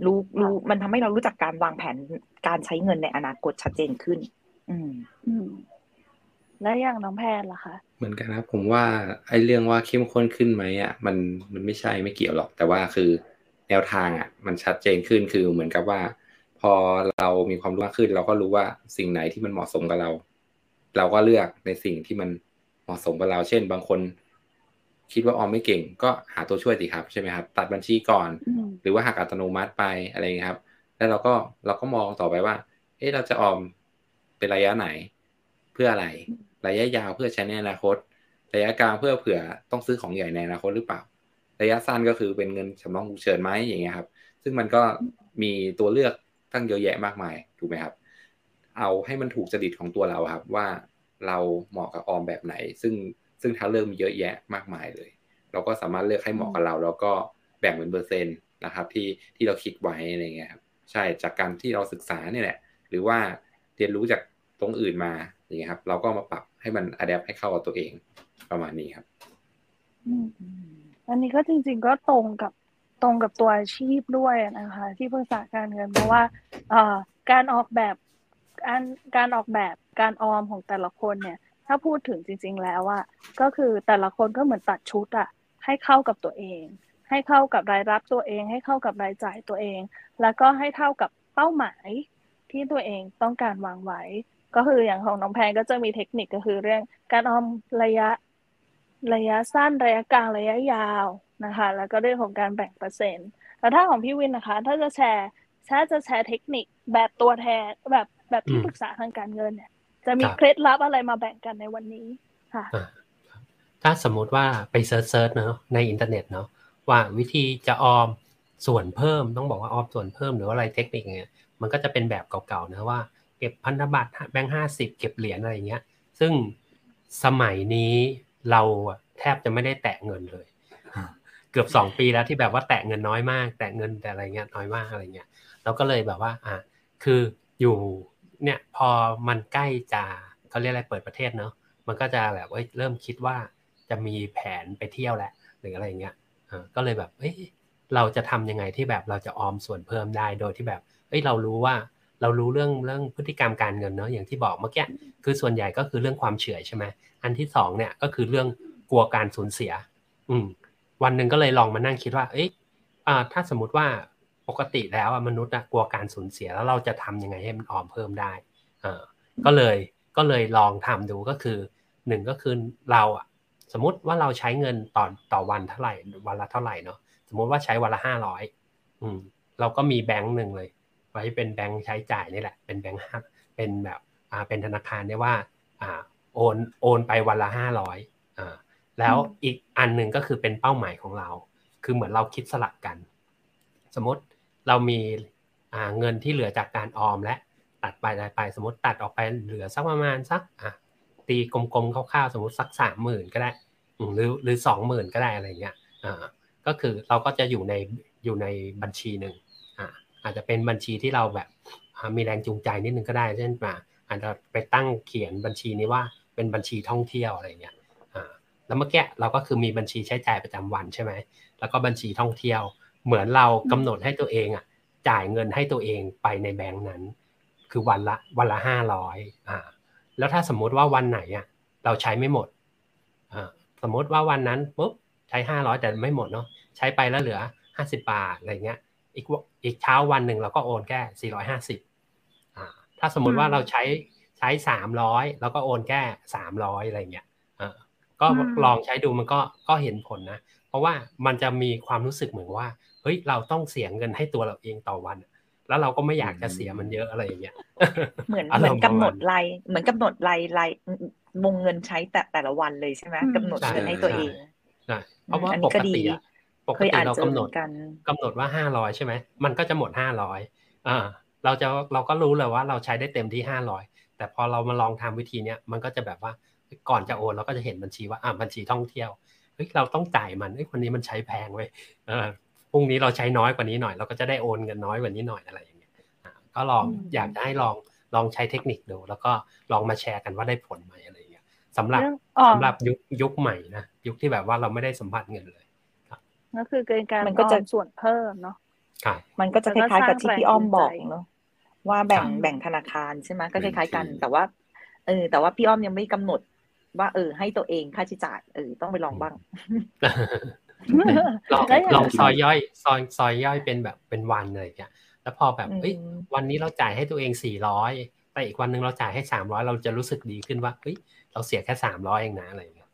รู้รู้มันทำให้เรารู้จักการวางแผนการใช้เงินในอนาคตชัดเจนขึ้น อืมอืมและอย่างน้องแพนล่ะคะ เหมือนกันครับ ผมว่าไอ้เรื่องว่าเข้มข้นขึ้นไหมอะมันมันไม่ใช่ไม่เกี่ยวหรอก แต่ว่าคือแนวทางอะ มันชัดเจนขึ้นคือเหมือนกับว่า พอเรามีความรู้มากขึ้น เราก็รู้ว่าสิ่งไหนที่มันเหมาะสมกับเรา เราก็เลือกในสิ่งที่มันเหมาะสมกับเรา เช่น บางคน คิดว่าออมไม่เก่ง ก็หาตัวช่วยสิครับใช่ไหมครับ ตัดบัญชีก่อน หรือว่าหักอัตโนมัติไปอะไรเงี้ยครับ แล้วเราก็เราก็มองต่อไปว่า เอ๊ะเราจะออมเป็นระยะไหน เพื่ออะไร ระยะยาวเพื่อใช้ในอนาคต ระยะกลางเพื่อเผื่อต้องซื้อของใหญ่ในอนาคตหรือเปล่า ระยะสั้นก็คือเป็นเงินสำรองฉุกเฉินไหมอย่างเงี้ยครับ ซึ่งมันก็มีตัวเลือกตั้งเยอะแยะมากมายถูกไหมครับ เอาให้มันถูกจริตของตัวเราครับว่าเราเหมาะกับออมแบบไหน ซึ่ง ซึ่งทางเลือกมีเยอะแยะมากมายเลย เราก็สามารถเลือกให้เหมาะกับเรา แล้วก็แบ่งเป็นเปอร์เซ็นต์นะครับ ที่ที่เราคิดไว้อะไรเงี้ยครับใช่จากการที่เราศึกษาเนี่ยแหละ หรือว่าเรียนรู้จากตรงอื่นมาอย่างเงี้ยครับ เราก็มาปรับให้มันอัดแอปให้เข้ากับตัวเองประมาณนี้ครับอันนี้ก็จริง ๆ ก็ตรงกับตรงกับตัวอาชีพด้วยนะคะ ที่ปรึกษาการเงินเพราะว่าการออกแบบการการออกแบบการออมของแต่ละคนเนี่ย ถ้าพูดถึงจริง ๆ แล้วอะก็คือแต่ละคนก็เหมือนตัดชุดอะให้เข้ากับตัวเอง ให้เข้ากับรายรับตัวเอง ให้เข้ากับรายจ่ายตัวเอง แล้วก็ให้เท่ากับเป้าหมายที่ตัวเองต้องการวางไว้ ก็คืออย่างของน้องแพงก็จะมีเทคนิคก็คือเรื่องการออมระยะระยะสั้นระยะกลางระยะยาวนะคะ แล้วก็เรื่องของการแบ่งเปอร์เซ็นต์แล้วถ้าของพี่วินนะคะ ถ้าจะแชร์ถ้าจะแชร์เทคนิคแบบตัวแทนแบบแบบที่ปรึกษาทางการเงินเนี่ย จะมีเคล็ดลับอะไรมาแบ่งกันในวันนี้ค่ะถ้าสมมุติว่าไป search search เนาะในอินเทอร์เน็ตเนาะว่าวิธีจะออมส่วนเพิ่มต้องบอกว่าออมส่วนเพิ่มหรือว่าอะไรเทคนิคเงี้ยมันก็จะเป็นแบบเก่าๆนะว่าเก็บพันธบัตรแบงค์ห้าสิบเก็บเหรียญอะไรเงี้ย ซึ่งสมัยนี้เราแทบจะไม่ได้แตะเงินเลย เกือบสองปีแล้วที่แบบว่าแตะเงินน้อยมาก แตะเงินแต่อะไรเงี้ยน้อยมากอะไรเงี้ยเราก็เลยแบบว่าอ่าคืออยู่ เนี่ยพอมันใกล้จะเขาเรียกอะไรเปิดประเทศเนาะมันก็จะแบบเริ่มคิดว่าจะมีแผนไปเที่ยวแหละหรืออะไรเงี้ยก็เลยแบบเอ้ยเราจะทำยังไงที่แบบเราจะออมส่วนเพิ่มได้โดยที่แบบเอ้ยเรารู้ว่าเรารู้เรื่องเรื่องพฤติกรรมการเงินเนาะอย่างที่บอกเมื่อกี้คือส่วนใหญ่ก็คือเรื่องความเฉื่อยใช่ไหมอันที่สองเนี่ยก็คือเรื่องกลัวการสูญเสีย อืมวันหนึ่งก็เลยลองมานั่งคิดว่า เอ้ยอ่าถ้าสมมติว่า กติแล้วมนุษย์กลัวการสูญเสียแล้วเราจะทำยังไงให้มันออมเพิ่มได้เออก็เลยก็เลยลองทำดูก็คือหนึ่งก็คือเราอะสมมติว่าเราใช้เงินต่อต่อวันเท่าไหร่วันละเท่าไหร่เนาะสมมติว่าใช้วันละห้าร้อยอืมเราก็มีแบงค์หนึ่งเลย ไว้เป็นแบงค์ใช้จ่ายนี่แหละ เป็นแบงค์ห้าเป็นแบบอ่าเป็นธนาคารเนี่ยว่าอ่าโอนโอนไปวันละห้าร้อยอ่าแล้วอีกอันหนึ่งก็คือเป็นเป้าหมายของเรา คือเหมือนเราคิดสลักกัน สมมติ เรามีเงินที่เหลือจากการออมและตัดไปตัดไปสมมติตัดออกไปเหลือสักประมาณสักอะตีกลมๆคร่าวๆสมมติสักสามหมื่นก็ได้หรือหรือสองหมื่นก็ได้อะไรเงี้ยอ่าก็คือเราก็จะอยู่ในอยู่ในบัญชีหนึ่งอ่าอาจจะเป็นบัญชีที่เราแบบมีแรงจูงใจนิดนึงก็ได้ เช่นมาอาจจะไปตั้งเขียนบัญชีนี้ว่าเป็นบัญชีท่องเที่ยวอะไรเงี้ยอ่าแล้วเมื่อกี้เราก็คือมีบัญชีใช้จ่ายประจำวันใช่ไหมแล้วก็บัญชีท่องเที่ยว เหมือนเรากำหนดให้ตัวเองอะจ่ายเงินให้ตัวเองไปในแบงค์นั้น คือวันละวันละห้าร้อยอ่าแล้วถ้าสมมุติว่าวันไหนอะเราใช้ไม่หมดอ่าสมมติว่าวันนั้นปุ๊บใช้ห้าร้อยแต่ไม่หมดเนาะใช้ไปแล้วเหลือห้าสิบาทอะไรเงี้ยอีกอีกเช้าวันหนึ่งเราก็โอนแค่สี่ร้อยห้าสิบอ่าถ้าสมมุติว่าเราใช้ใช้สามร้อยแล้วก็โอนแค่สามร้อยอะไรเงี้ยอ่าก็ลองใช้ดูมันก็ก็เห็นผลนะ เพราะว่ามันจะมีความรู้สึกเหมือนว่า เฮ้ยเราต้องเสียเงินให้ตัวเราเองต่อวัน แล้วเราก็ไม่อยากจะเสียมันเยอะอะไรอย่างเงี้ยเหมือนเหมือนกำหนดรายเหมือนกำหนดรายรายวงเงินใช้แต่แต่ละวันเลยใช่ไหมกำหนดเงินให้ตัวเองใช่เพราะว่าปกติอะปกติเรากำหนดกำหนดว่าห้าร้อยใช่ไหมมันก็จะหมดห้าร้อยอ่าเราจะเราก็รู้เลยว่าเราใช้ได้เต็มที่ห้าร้อยแต่พอเรามาลองทำวิธีเนี้ยมันก็จะแบบว่าก่อนจะโอนเราก็จะเห็นบัญชีว่าอ่าบัญชีท่องเที่ยวเฮ้ยเราต้องจ่ายมันเฮ้ยคนนี้มันใช้แพงเว้ยเออ พรุ่งนี้เราใช้น้อยกว่านี้หน่อย เราก็จะได้โอนเงินน้อยกว่านี้หน่อยอะไรอย่างเงี้ยก็ลองอยากจะให้ลองลองใช้เทคนิคดู แล้วก็ลองมาแชร์กันว่าได้ผลไหมอะไรอย่างเงี้ยสำหรับสำหรับยุคยุคใหม่นะยุคที่แบบว่าเราไม่ได้สัมผัสเงินเลยก็คือเกินการมันก็จะส่วนเพิ่มเนาะมันก็จะคล้ายๆกับที่พี่อ้อมบอกเนาะว่าแบ่งแบ่งธนาคารใช่ไหมก็คล้ายๆกันแต่ว่าเออแต่ว่าพี่อ้อมยังไม่กำหนดว่าเออให้ตัวเองค่าใช้จ่ายเออต้องไปลองบ้าง ลองลองซอยย่อย ซอยซอยย่อยเป็นแบบเป็นวันเลยเนี่ยแล้วพอแบบเฮ้ยวันนี้เราจ่ายให้ตัวเองสี่ร้อยแต่อีกวันหนึ่งเราจ่ายให้สามร้อยเราจะรู้สึกดีขึ้นว่าเฮ้ยเราเสียแค่สามร้อยเองนะอะไรอย่างเงี้ย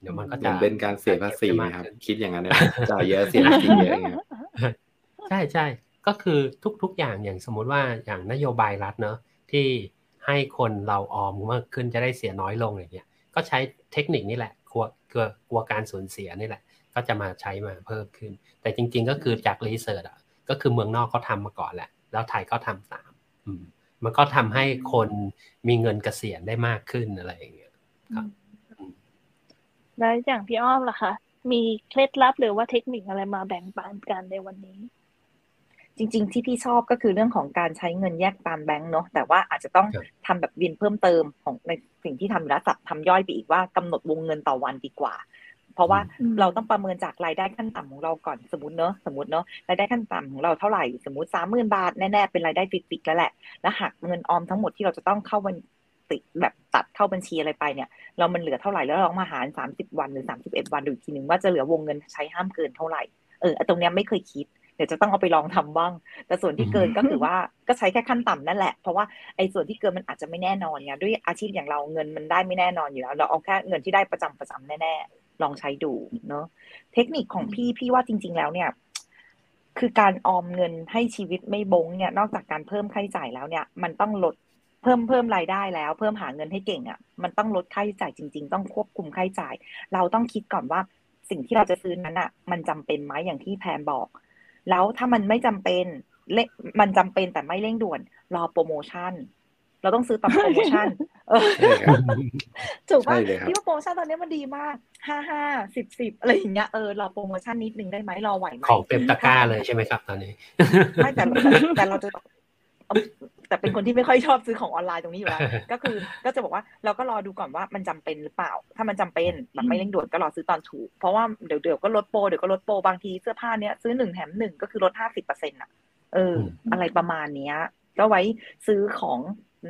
เดี๋ยวมันก็จะเป็นการเสียภาษีนะครับ คิดอย่างนั้นเลยจ่ายเยอะเสียภาษีเยอะเงี้ยใช่ใช่ก็คือทุก ๆ อย่างอย่างสมมุติว่าอย่างนโยบายรัฐเนอะที่ให้คนเราออมมากขึ้นจะได้เสียน้อยลงอย่างเงี้ย ก็ใช้เทคนิคนี่แหละกลัวกลัวกลัวการสูญเสียนี่แหละ ก็จะมาใช้มาเพิ่มขึ้น แต่จริง ๆ ก็คือจากรีเสิร์ชอะก็คือเมืองนอกเขาทามาก่อนแหละ แล้วไทยก็ทำตามอืมมันก็ทำให้คนมีเงินเกษียณได้มากขึ้นอะไรอย่างเงี้ยครับแล้วอย่างพี่อ้อมล่ะคะมีเคล็ดลับหรือว่าเทคนิคอะไรมาแบ่งปันกันในวันนี้ จริง ๆ ที่พี่ชอบก็คือเรื่องของการใช้เงินแยกตามแบงก์เนาะแต่ว่าอาจจะต้องทำแบบวินเพิ่มเติมของในสิ่งที่ทำแล้วจับทำย่อยไปอีกว่ากำหนดวงเงินต่อวันดีกว่า เพราะว่าเราต้องประเมินจากรายได้ขั้นต่ำของเราก่อนสมมติเนาะสมมติเนาะรายได้ขั้นต่ำของเราเท่าไหร่สมมติสามหมื่นบาทแน่ๆเป็นรายได้ฟิกๆแล้วแหละแล้วหักเงินออมทั้งหมดที่เราจะต้องเข้าวันติแบบตัดเข้าบัญชีอะไรไปเนี่ย เรามันเหลือเท่าไหร่แล้วเรามาหารสามสิบวันหรือสามสิบเอ็ดวันดูอีกทีหนึ่งว่าจะเหลือวงเงินใช้ห้ามเกินเท่าไหร่เออตรงเนี้ยไม่เคยคิดเดี๋ยวจะต้องเอาไปลองทำบ้าง แต่ส่วนที่เกินก็คือว่าก็ใช้แค่ขั้นต่ำนั่นแหละ เพราะว่าไอ้ส่วนที่เกินมันอาจจะไม่แน่นอนไงด้วยอาชีพอย่างเราเงินมันได้ไม่แน่นอนอยู่แล้ว เราเอาแค่เงินที่ได้ประจำประจำแน่ๆ ลองใช้ดูเนาะเทคนิคของพี่พี่ว่าจริง ๆ แล้วเนี่ย คือการออมเงินให้ชีวิตไม่บงเนี่ย นอกจากการเพิ่มค่าใช้จ่ายแล้วเนี่ย มันต้องลดเพิ่มเพิ่มรายได้แล้ว เพิ่มหาเงินให้เก่งอะ่ะ มันต้องลดค่าใช้จ่ายจริง ๆ ต้องควบคุมค่าใช้จ่าย เราต้องคิดก่อนว่าสิ่งที่เราจะซื้อนั้นอ่ะ มันจำเป็นไหมอย่างที่แพนบอก แล้วถ้ามันไม่จำเป็นและมันจำเป็นแต่ไม่เร่งด่วน รอโปรโมชั่น เราต้องซื้อตอนโปรโมชั่นเออใช่ครับถูกป่ะใช่เลยครับที่ว่าโปรโมชั่นตอนนี้มันดีมากห้าห้าสิบสิบอะไรอย่างเงี้ยเออรอโปรโมชั่นนิดนึงได้ไหมรอไหวไหมของเต็มตะกร้าเลยใช่ไหมครับตอนนี้ไม่แต่แต่แต่เราจะแต่เป็นคนที่ไม่ค่อยชอบซื้อของออนไลน์ตรงนี้อยู่แล้วก็คือก็จะบอกว่าเราก็รอดูก่อนว่ามันจำเป็นหรือเปล่า ถ้ามันจำเป็นแบบไม่เร่งด่วนก็รอซื้อตอนถูก เพราะว่าเดี๋ยวเดี๋ยวก็ลดโปรเดี๋ยวก็ลดโปรบางทีเสื้อผ้าเนี้ยซื้อหนึ่งแถมหนึ่งก็คือลดห้าสิบเปอร์เซ็นต์อะเออ อะไรประมาณเนี้ย ก็ไว้ซื้อของ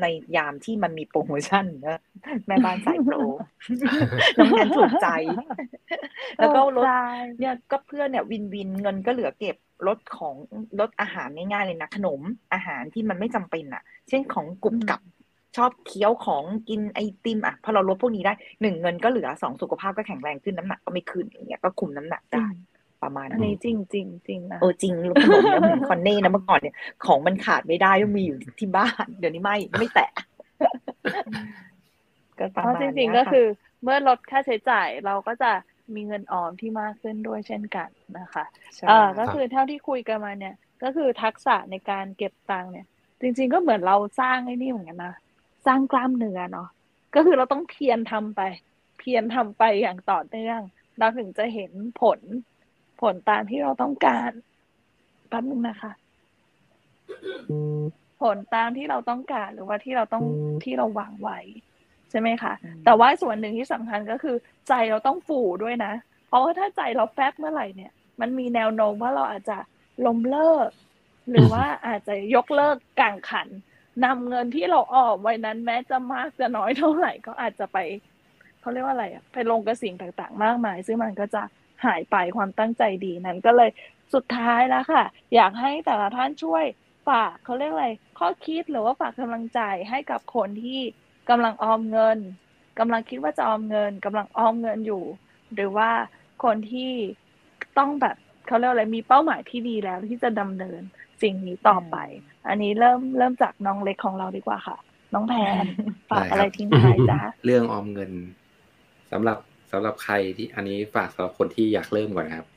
ในยามที่มันมีโปรโมชั่นนะแม่บ้านสายโปรน้องแอนถูกใจ แล้วก็ลดใช่เนี่ยก็เพื่อนเนี่ยวินวินเงินก็เหลือเก็บลดของลดอาหารง่ายๆเลยนะขนมอาหารที่มันไม่จำเป็นอะ เช่นของกรุบกรับชอบเคี้ยวของกินไอติมอะพอเราลดพวกนี้ได้หนึ่งเงินก็เหลือสองสุขภาพก็แข็งแรงขึ้นน้ำหนักก็ไม่ขึ้นอย่างเงี้ยก็คุมน้ำหนักได้ ประมาณอันนี้นี้จริงจริงจริงนะโอ้จริงลูกขนมเนี่ยเหมือนคอนเน่นะเมื่อก่อนเนี่ยของมันขาดไม่ได้ต้องมีอยู่ที่บ้าน เดี๋ยวนี้ไม่ไม่แตะก็ประเพราะมาณจเนี้ยริงๆก็ค่ะคือ เมื่อลดค่าใช้จ่ายเราก็จะมีเงินออมที่มากขึ้นด้วยเช่นกันนะคะใช่เอ่าก็คือเท่าที่คุยกันมาเนี่ย ก็คือทักษะในการเก็บตังค์เนี่ย จริง ๆ ก็เหมือนเราสร้างไอ้นี่เหมือนกันนะสร้างกล้ามเนื้อเนาะก็คือเราต้องเพียรทำไป เพียรทำไปอย่างต่อเนื่องเราถึงจะเห็นผล ผลตามที่เราต้องการแป๊บนึงนะคะ ผลตามที่เราต้องการหรือว่าที่เราต้องที่เราวางไว้ ใช่ไหมคะอืมแต่ว่าส่วนหนึ่งที่สำคัญก็คือ ใจเราต้องฟูด้วยนะ เพราะว่าถ้าใจเราแป๊บเมื่อไหร่เนี่ย มันมีแนวโน้มว่าเราอาจจะล้มเลิก หรือว่าอาจจะยกเลิกกลางขันนำเงินที่เราออกไว้นั้นแม้จะมากจะน้อยเท่าไหร่ก็อาจจะไปเขาเรียกว่าอะไรอะไปลงกับสิ่งต่างๆ มากมาย ซึ่งมันก็จะ หายไปความตั้งใจดีนั้นก็เลยสุดท้ายแล้วค่ะ อยากให้แต่ละท่านช่วยฝากเขาเรียกอะไร ข้อคิดหรือว่าฝากกำลังใจให้กับคนที่กำลังออมเงินกำลังคิดว่าจะออมเงินกำลังออมเงินอยู่ หรือว่าคนที่ต้องแบบเขาเรียกอะไรมีเป้าหมายที่ดีแล้วที่จะดำเนินสิ่งนี้ต่อไป อันนี้เริ่มเริ่มจากน้องเล็กของเราดีกว่าค่ะ น้องแพนฝากอะไรทิ้งท้ายจ้าเรื่องออมเงินสำหรับ สำหรับใครที่อันนี้ฝากสำหรับคนที่อยากเริ่มก่อนนะครับ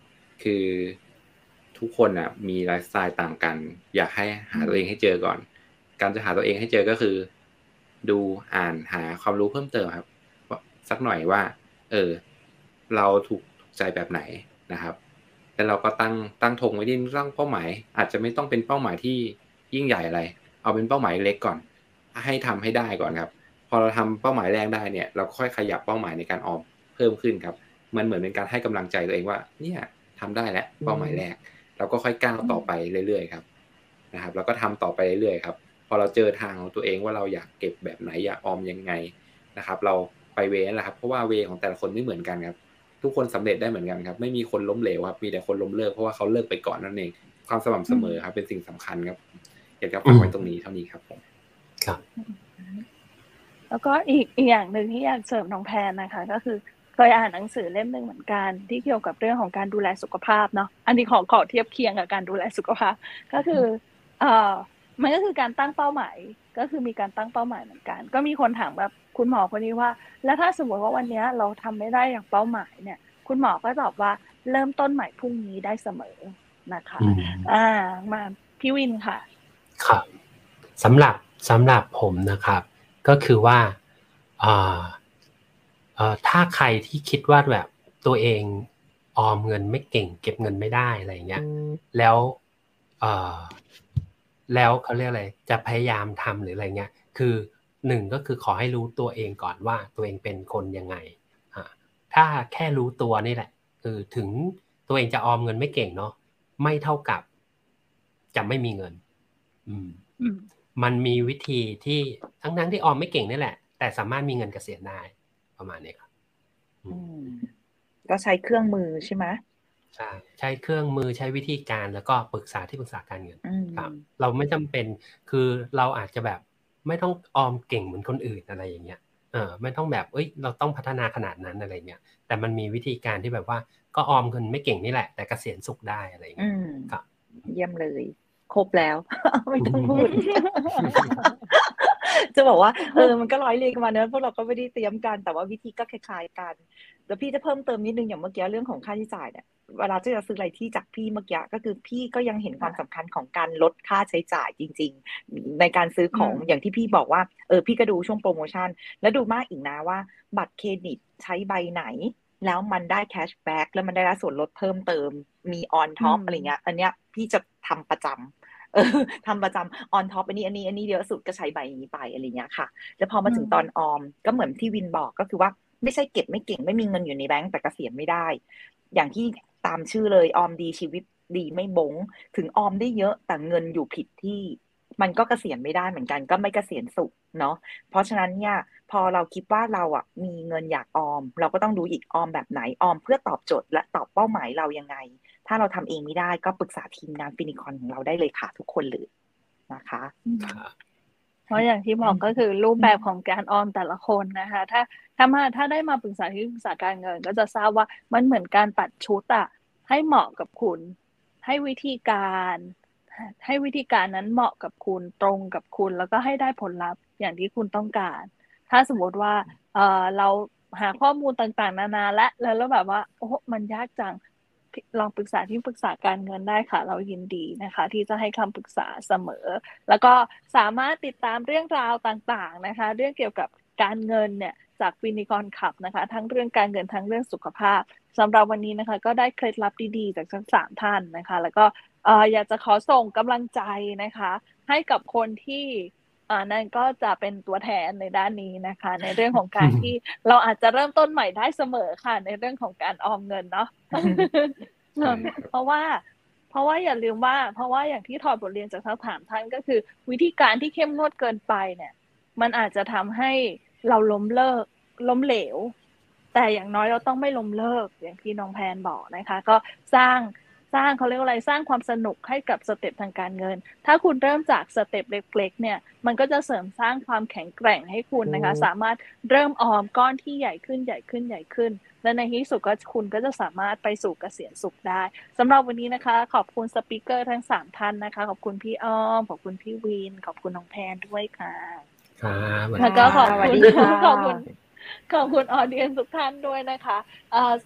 คือทุกคนอะมีไลฟ์สไตล์ต่างกัน อยากให้หาตัวเองให้เจอก่อน การจะหาตัวเองให้เจอก็คือ ดูอ่านหาความรู้เพิ่มเติมครับสักหน่อยว่า เออ เราถูกถูกใจแบบไหนนะครับแล้วเราก็ตั้งตั้งธงไว้ที่ตั้งเป้าหมาย อาจจะไม่ต้องเป็นเป้าหมายที่ยิ่งใหญ่อะไร เอาเป็นเป้าหมายเล็กก่อน ให้ทำให้ได้ก่อนครับ พอเราทำเป้าหมายแรกได้เนี่ย เราค่อยขยับเป้าหมายในการออม เพิ่มขึ้นครับ มันเหมือนเป็นการให้กำลังใจตัวเองว่า เนี่ยทำได้แล้วเป้าหมายแรก เราก็ค่อยก้าวต่อไปเรื่อยๆครับนะครับ แล้วก็ทำต่อไปเรื่อยๆครับ พอเราเจอทางของตัวเองว่าเราอยากเก็บแบบไหนอยากออมยังไงนะครับ เราไปเวนั่นแหละครับ เพราะว่าเวของแต่ละคนไม่เหมือนกันครับ ทุกคนสำเร็จได้เหมือนกันครับ ไม่มีคนล้มเหลวครับ มีแต่คนล้มเลิกเพราะว่าเขาเลิกไปก่อนนั่นเอง ความสม่ำเสมอครับ เป็นสิ่งสำคัญครับ อยากจะฝากไว้ตรงนี้เท่านี้ครับผมครับแล้วก็อีกอีกอย่างหนึ่งที่อยากเสริมน้องแพนนะคะ ก็คือ เคยอ่านหนังสือเล่มหนึ่งเหมือนกัน ที่เกี่ยวกับเรื่องของการดูแลสุขภาพเนาะอันนี้ขอขอเทียบเคียงกับการดูแลสุขภาพ ก็คือเอ่อมันก็คือการตั้งเป้าหมายก็คือมีการตั้งเป้าหมายเหมือนกัน ก็มีคนถามแบบคุณหมอคนนี้ว่า แล้วถ้าสมมติว่าวันเนี้ยเราทำไม่ได้อย่างเป้าหมายเนี่ย คุณหมอก็ตอบว่าเริ่มต้นใหม่พรุ่งนี้ได้เสมอนะคะอืมอ่ามาพี่วินค่ะครับสำหรับสำหรับผมนะครับ ก็คือว่าเอ่อเอ่อ ถ้าใครที่คิดว่าแบบตัวเองออมเงินไม่เก่ง เก็บเงินไม่ได้อะไรเงี้ยแล้วเอ่อแล้วเขาเรียกอะไรจะพยายามทำหรืออะไรเงี้ยคือหนึ่งก็คือขอให้รู้ตัวเองก่อนว่าตัวเองเป็นคนยังไงอะถ้าแค่รู้ตัวนี่แหละ คือถึงตัวเองจะออมเงินไม่เก่งเนาะไม่เท่ากับ จะไม่มีเงิน อืมอืมมันมีวิธีที่ทั้งทั้งๆที่ออมไม่เก่งนี่แหละ แต่สามารถมีเงินเกษียณได้ ประมาณนี้ครับอือืมมก็ใช้เครื่องมือใช่ไหมใช่ใช้เครื่องมือใช้วิธีการแล้วก็ปรึกษาที่ปรึกษาการเงินอืมครับ เราไม่จำเป็นคือเราอาจจะแบบไม่ต้องออมเก่งเหมือนคนอื่นอะไรอย่างเงี้ยเออไม่ต้องแบบเอ้ยเราต้องพัฒนาขนาดนั้นอะไรเงี้ยแต่มันมีวิธีการที่แบบว่าก็ออมเงินไม่เก่งนี่แหละ แต่เกษียณสุขได้อะไรเงี้ยครับเยี่ยมเลย ครบแล้ว ไม่ต้องพูด จะบอกว่าเออมันก็ร้อยเรียงกันมาเนอะพวกเราก็ไม่ได้เตรียมกันแต่ว่าวิธีก็คล้ายๆกันแต่พี่จะเพิ่มเติมนิดนึงอย่างเมื่อกี้เรื่องของค่าใช้จ่ายเนี่ยเวลาที่จะซื้ออะไรที่จากพี่เมื่อกี้ก็คือพี่ก็ยังเห็นความสำคัญของการลดค่าใช้จ่ายจริง ๆ ในการซื้อของอย่างที่พี่บอกว่าเออพี่ก็ดูช่วงโปรโมชั่น แล้วดูมากอีกนะว่า บัตรเครดิตใช้ใบไหน แล้วมันได้ cashback แล้วมันได้รับส่วนลดเพิ่มเติมมี on top อะไรเงี้ยอันเนี้ยพี่จะทำประจำ เออทำประจำ on top อันนี้อันนี้อันนี้เยอะสุดก็ใช้ใบนี้ไปอะไรเงี้ยค่ะ แล้วพอมาถึงตอนออม ก็เหมือนที่วินบอกก็คือว่าไม่ใช่เก็บไม่เก่งไม่มีเงินอยู่ในแบงก์แต่เกษียณไม่ได้ อย่างที่ตามชื่อเลยออมดีชีวิตดีไม่บง ถึงออมได้เยอะแต่เงินอยู่ผิดที่ มันก็เกษียณไม่ได้เหมือนกัน ก็ไม่เกษียณสุขเนาะเพราะฉะนั้นเนี่ย พอเราคิดว่าเราอะมีเงินอยากออม เราก็ต้องดูอีกออมแบบไหนออมเพื่อตอบโจทย์และตอบเป้าหมายเรายังไง ถ้าเราทำเองไม่ได้ก็ปรึกษาทีมงานฟินิคอนของเราได้เลยค่ะทุกคนเลยนะคะเพราะอย่างที่บอกก็คือรูปแบบของการออมแต่ละคนนะคะ ถ้าถ้ามาถ้าได้มาปรึกษาที่ปรึกษาการเงิน ก็จะทราบว่ามันเหมือนการตัดชุดอะให้เหมาะกับคุณ ให้วิธีการ ให้วิธีการนั้นเหมาะกับคุณตรงกับคุณ แล้วก็ให้ได้ผลลัพธ์อย่างที่คุณต้องการ ถ้าสมมติว่าเออเราหาข้อมูลต่างๆ นานาและแล้วแบบว่าโอ้มันยากจัง ลองปรึกษาที่ปรึกษาการเงินได้ค่ะ เรายินดีนะคะ ที่จะให้คำปรึกษาเสมอ แล้วก็สามารถติดตามเรื่องราวต่างๆนะคะ เรื่องเกี่ยวกับการเงินเนี่ยจากฟินิกรขับนะคะ ทั้งเรื่องการเงินทั้งเรื่องสุขภาพสำหรับวันนี้นะคะ ก็ได้เคล็ดลับดีๆ จากทั้งสามท่านนะคะ แล้วก็อยากจะขอส่งกำลังใจนะคะ ให้กับคนที่ นั่นก็จะเป็นตัวแทนในด้านนี้นะคะ ในเรื่องของการที่เราอาจจะเริ่มต้นใหม่ได้เสมอค่ะ ในเรื่องของการออมเงินเนาะเพราะว่า เพราะว่าอย่าลืมว่า เพราะว่าอย่างที่ถอดบทเรียนจากทั้งสามท่านก็คือ วิธีการที่เข้มงวดเกินไปเนี่ย มันอาจจะทำให้เราล้มเลิกล้มเหลว แต่อย่างน้อยเราต้องไม่ล้มเลิกอย่างที่น้องแพนบอกนะคะ ก็สร้าง สร้างเขาเรียกว่าอะไรสร้างความสนุกให้กับ step ทางการเงิน ถ้าคุณเริ่มจาก step เล็กๆเนี่ยมันก็จะเสริมสร้างความแข็งแกร่งให้คุณนะคะ สามารถเริ่มออมก้อนที่ใหญ่ขึ้นใหญ่ขึ้นใหญ่ขึ้น และในที่สุดก็คุณก็จะสามารถไปสู่เกษียณสุขได้สำหรับวันนี้นะคะ ขอบคุณสปิเกอร์ทั้งสามท่านนะคะ ขอบคุณพี่อ้อม ขอบคุณพี่วิน ขอบคุณน้องแพนด้วยค่ะครับแล้วก็ขอบคุณขอบคุณ ขอบคุณออเดียนทุกท่านด้วยนะคะ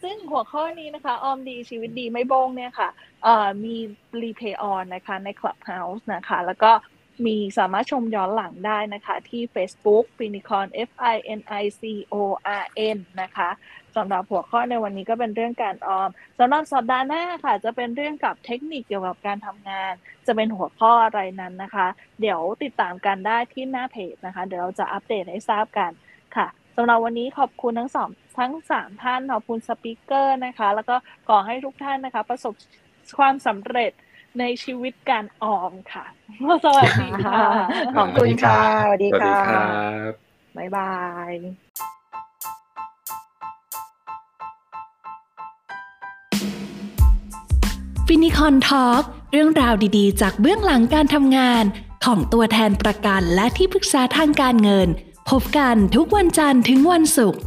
ซึ่งหัวข้อนี้นะคะ ออมดีชีวิตดีไม่บงเนี่ยค่ะมีรีเพย์ออนนะคะใน Clubhouse นะคะ แล้วก็มีสามารถชมย้อนหลังได้นะคะ ที่ Facebook f i n i c o n F I N I C O R N นะคะสำหรับหัวข้อในวันนี้ก็เป็นเรื่องการออมสำหรับสัปดาห์หน้าค่ะ จะเป็นเรื่องกับเทคนิคเกี่ยวกับการทำงาน จะเป็นหัวข้ออะไรนั้นนะคะ เดี๋ยวติดตามกันได้ที่หน้าเพจนะคะ เดี๋ยวเราจะอัปเดตให้ทราบกันค่ะ สำหรับวันนี้ขอบคุณทั้งสองทั้งสามท่านขอบคุณสปิเกอร์นะคะ แล้วก็ขอให้ทุกท่านนะคะ ประสบความสำเร็จในชีวิตการออมค่ะ สวัสดีค่ะ ขอบคุณค่ะ สวัสดีค่ะบ๊ายบายฟินิคอนทอล์กเรื่องราวดีๆ จากเบื้องหลังการทำงานของตัวแทนประกันและที่ปรึกษาทางการเงิน พบกันทุกวันจันทร์ถึงวันศุกร์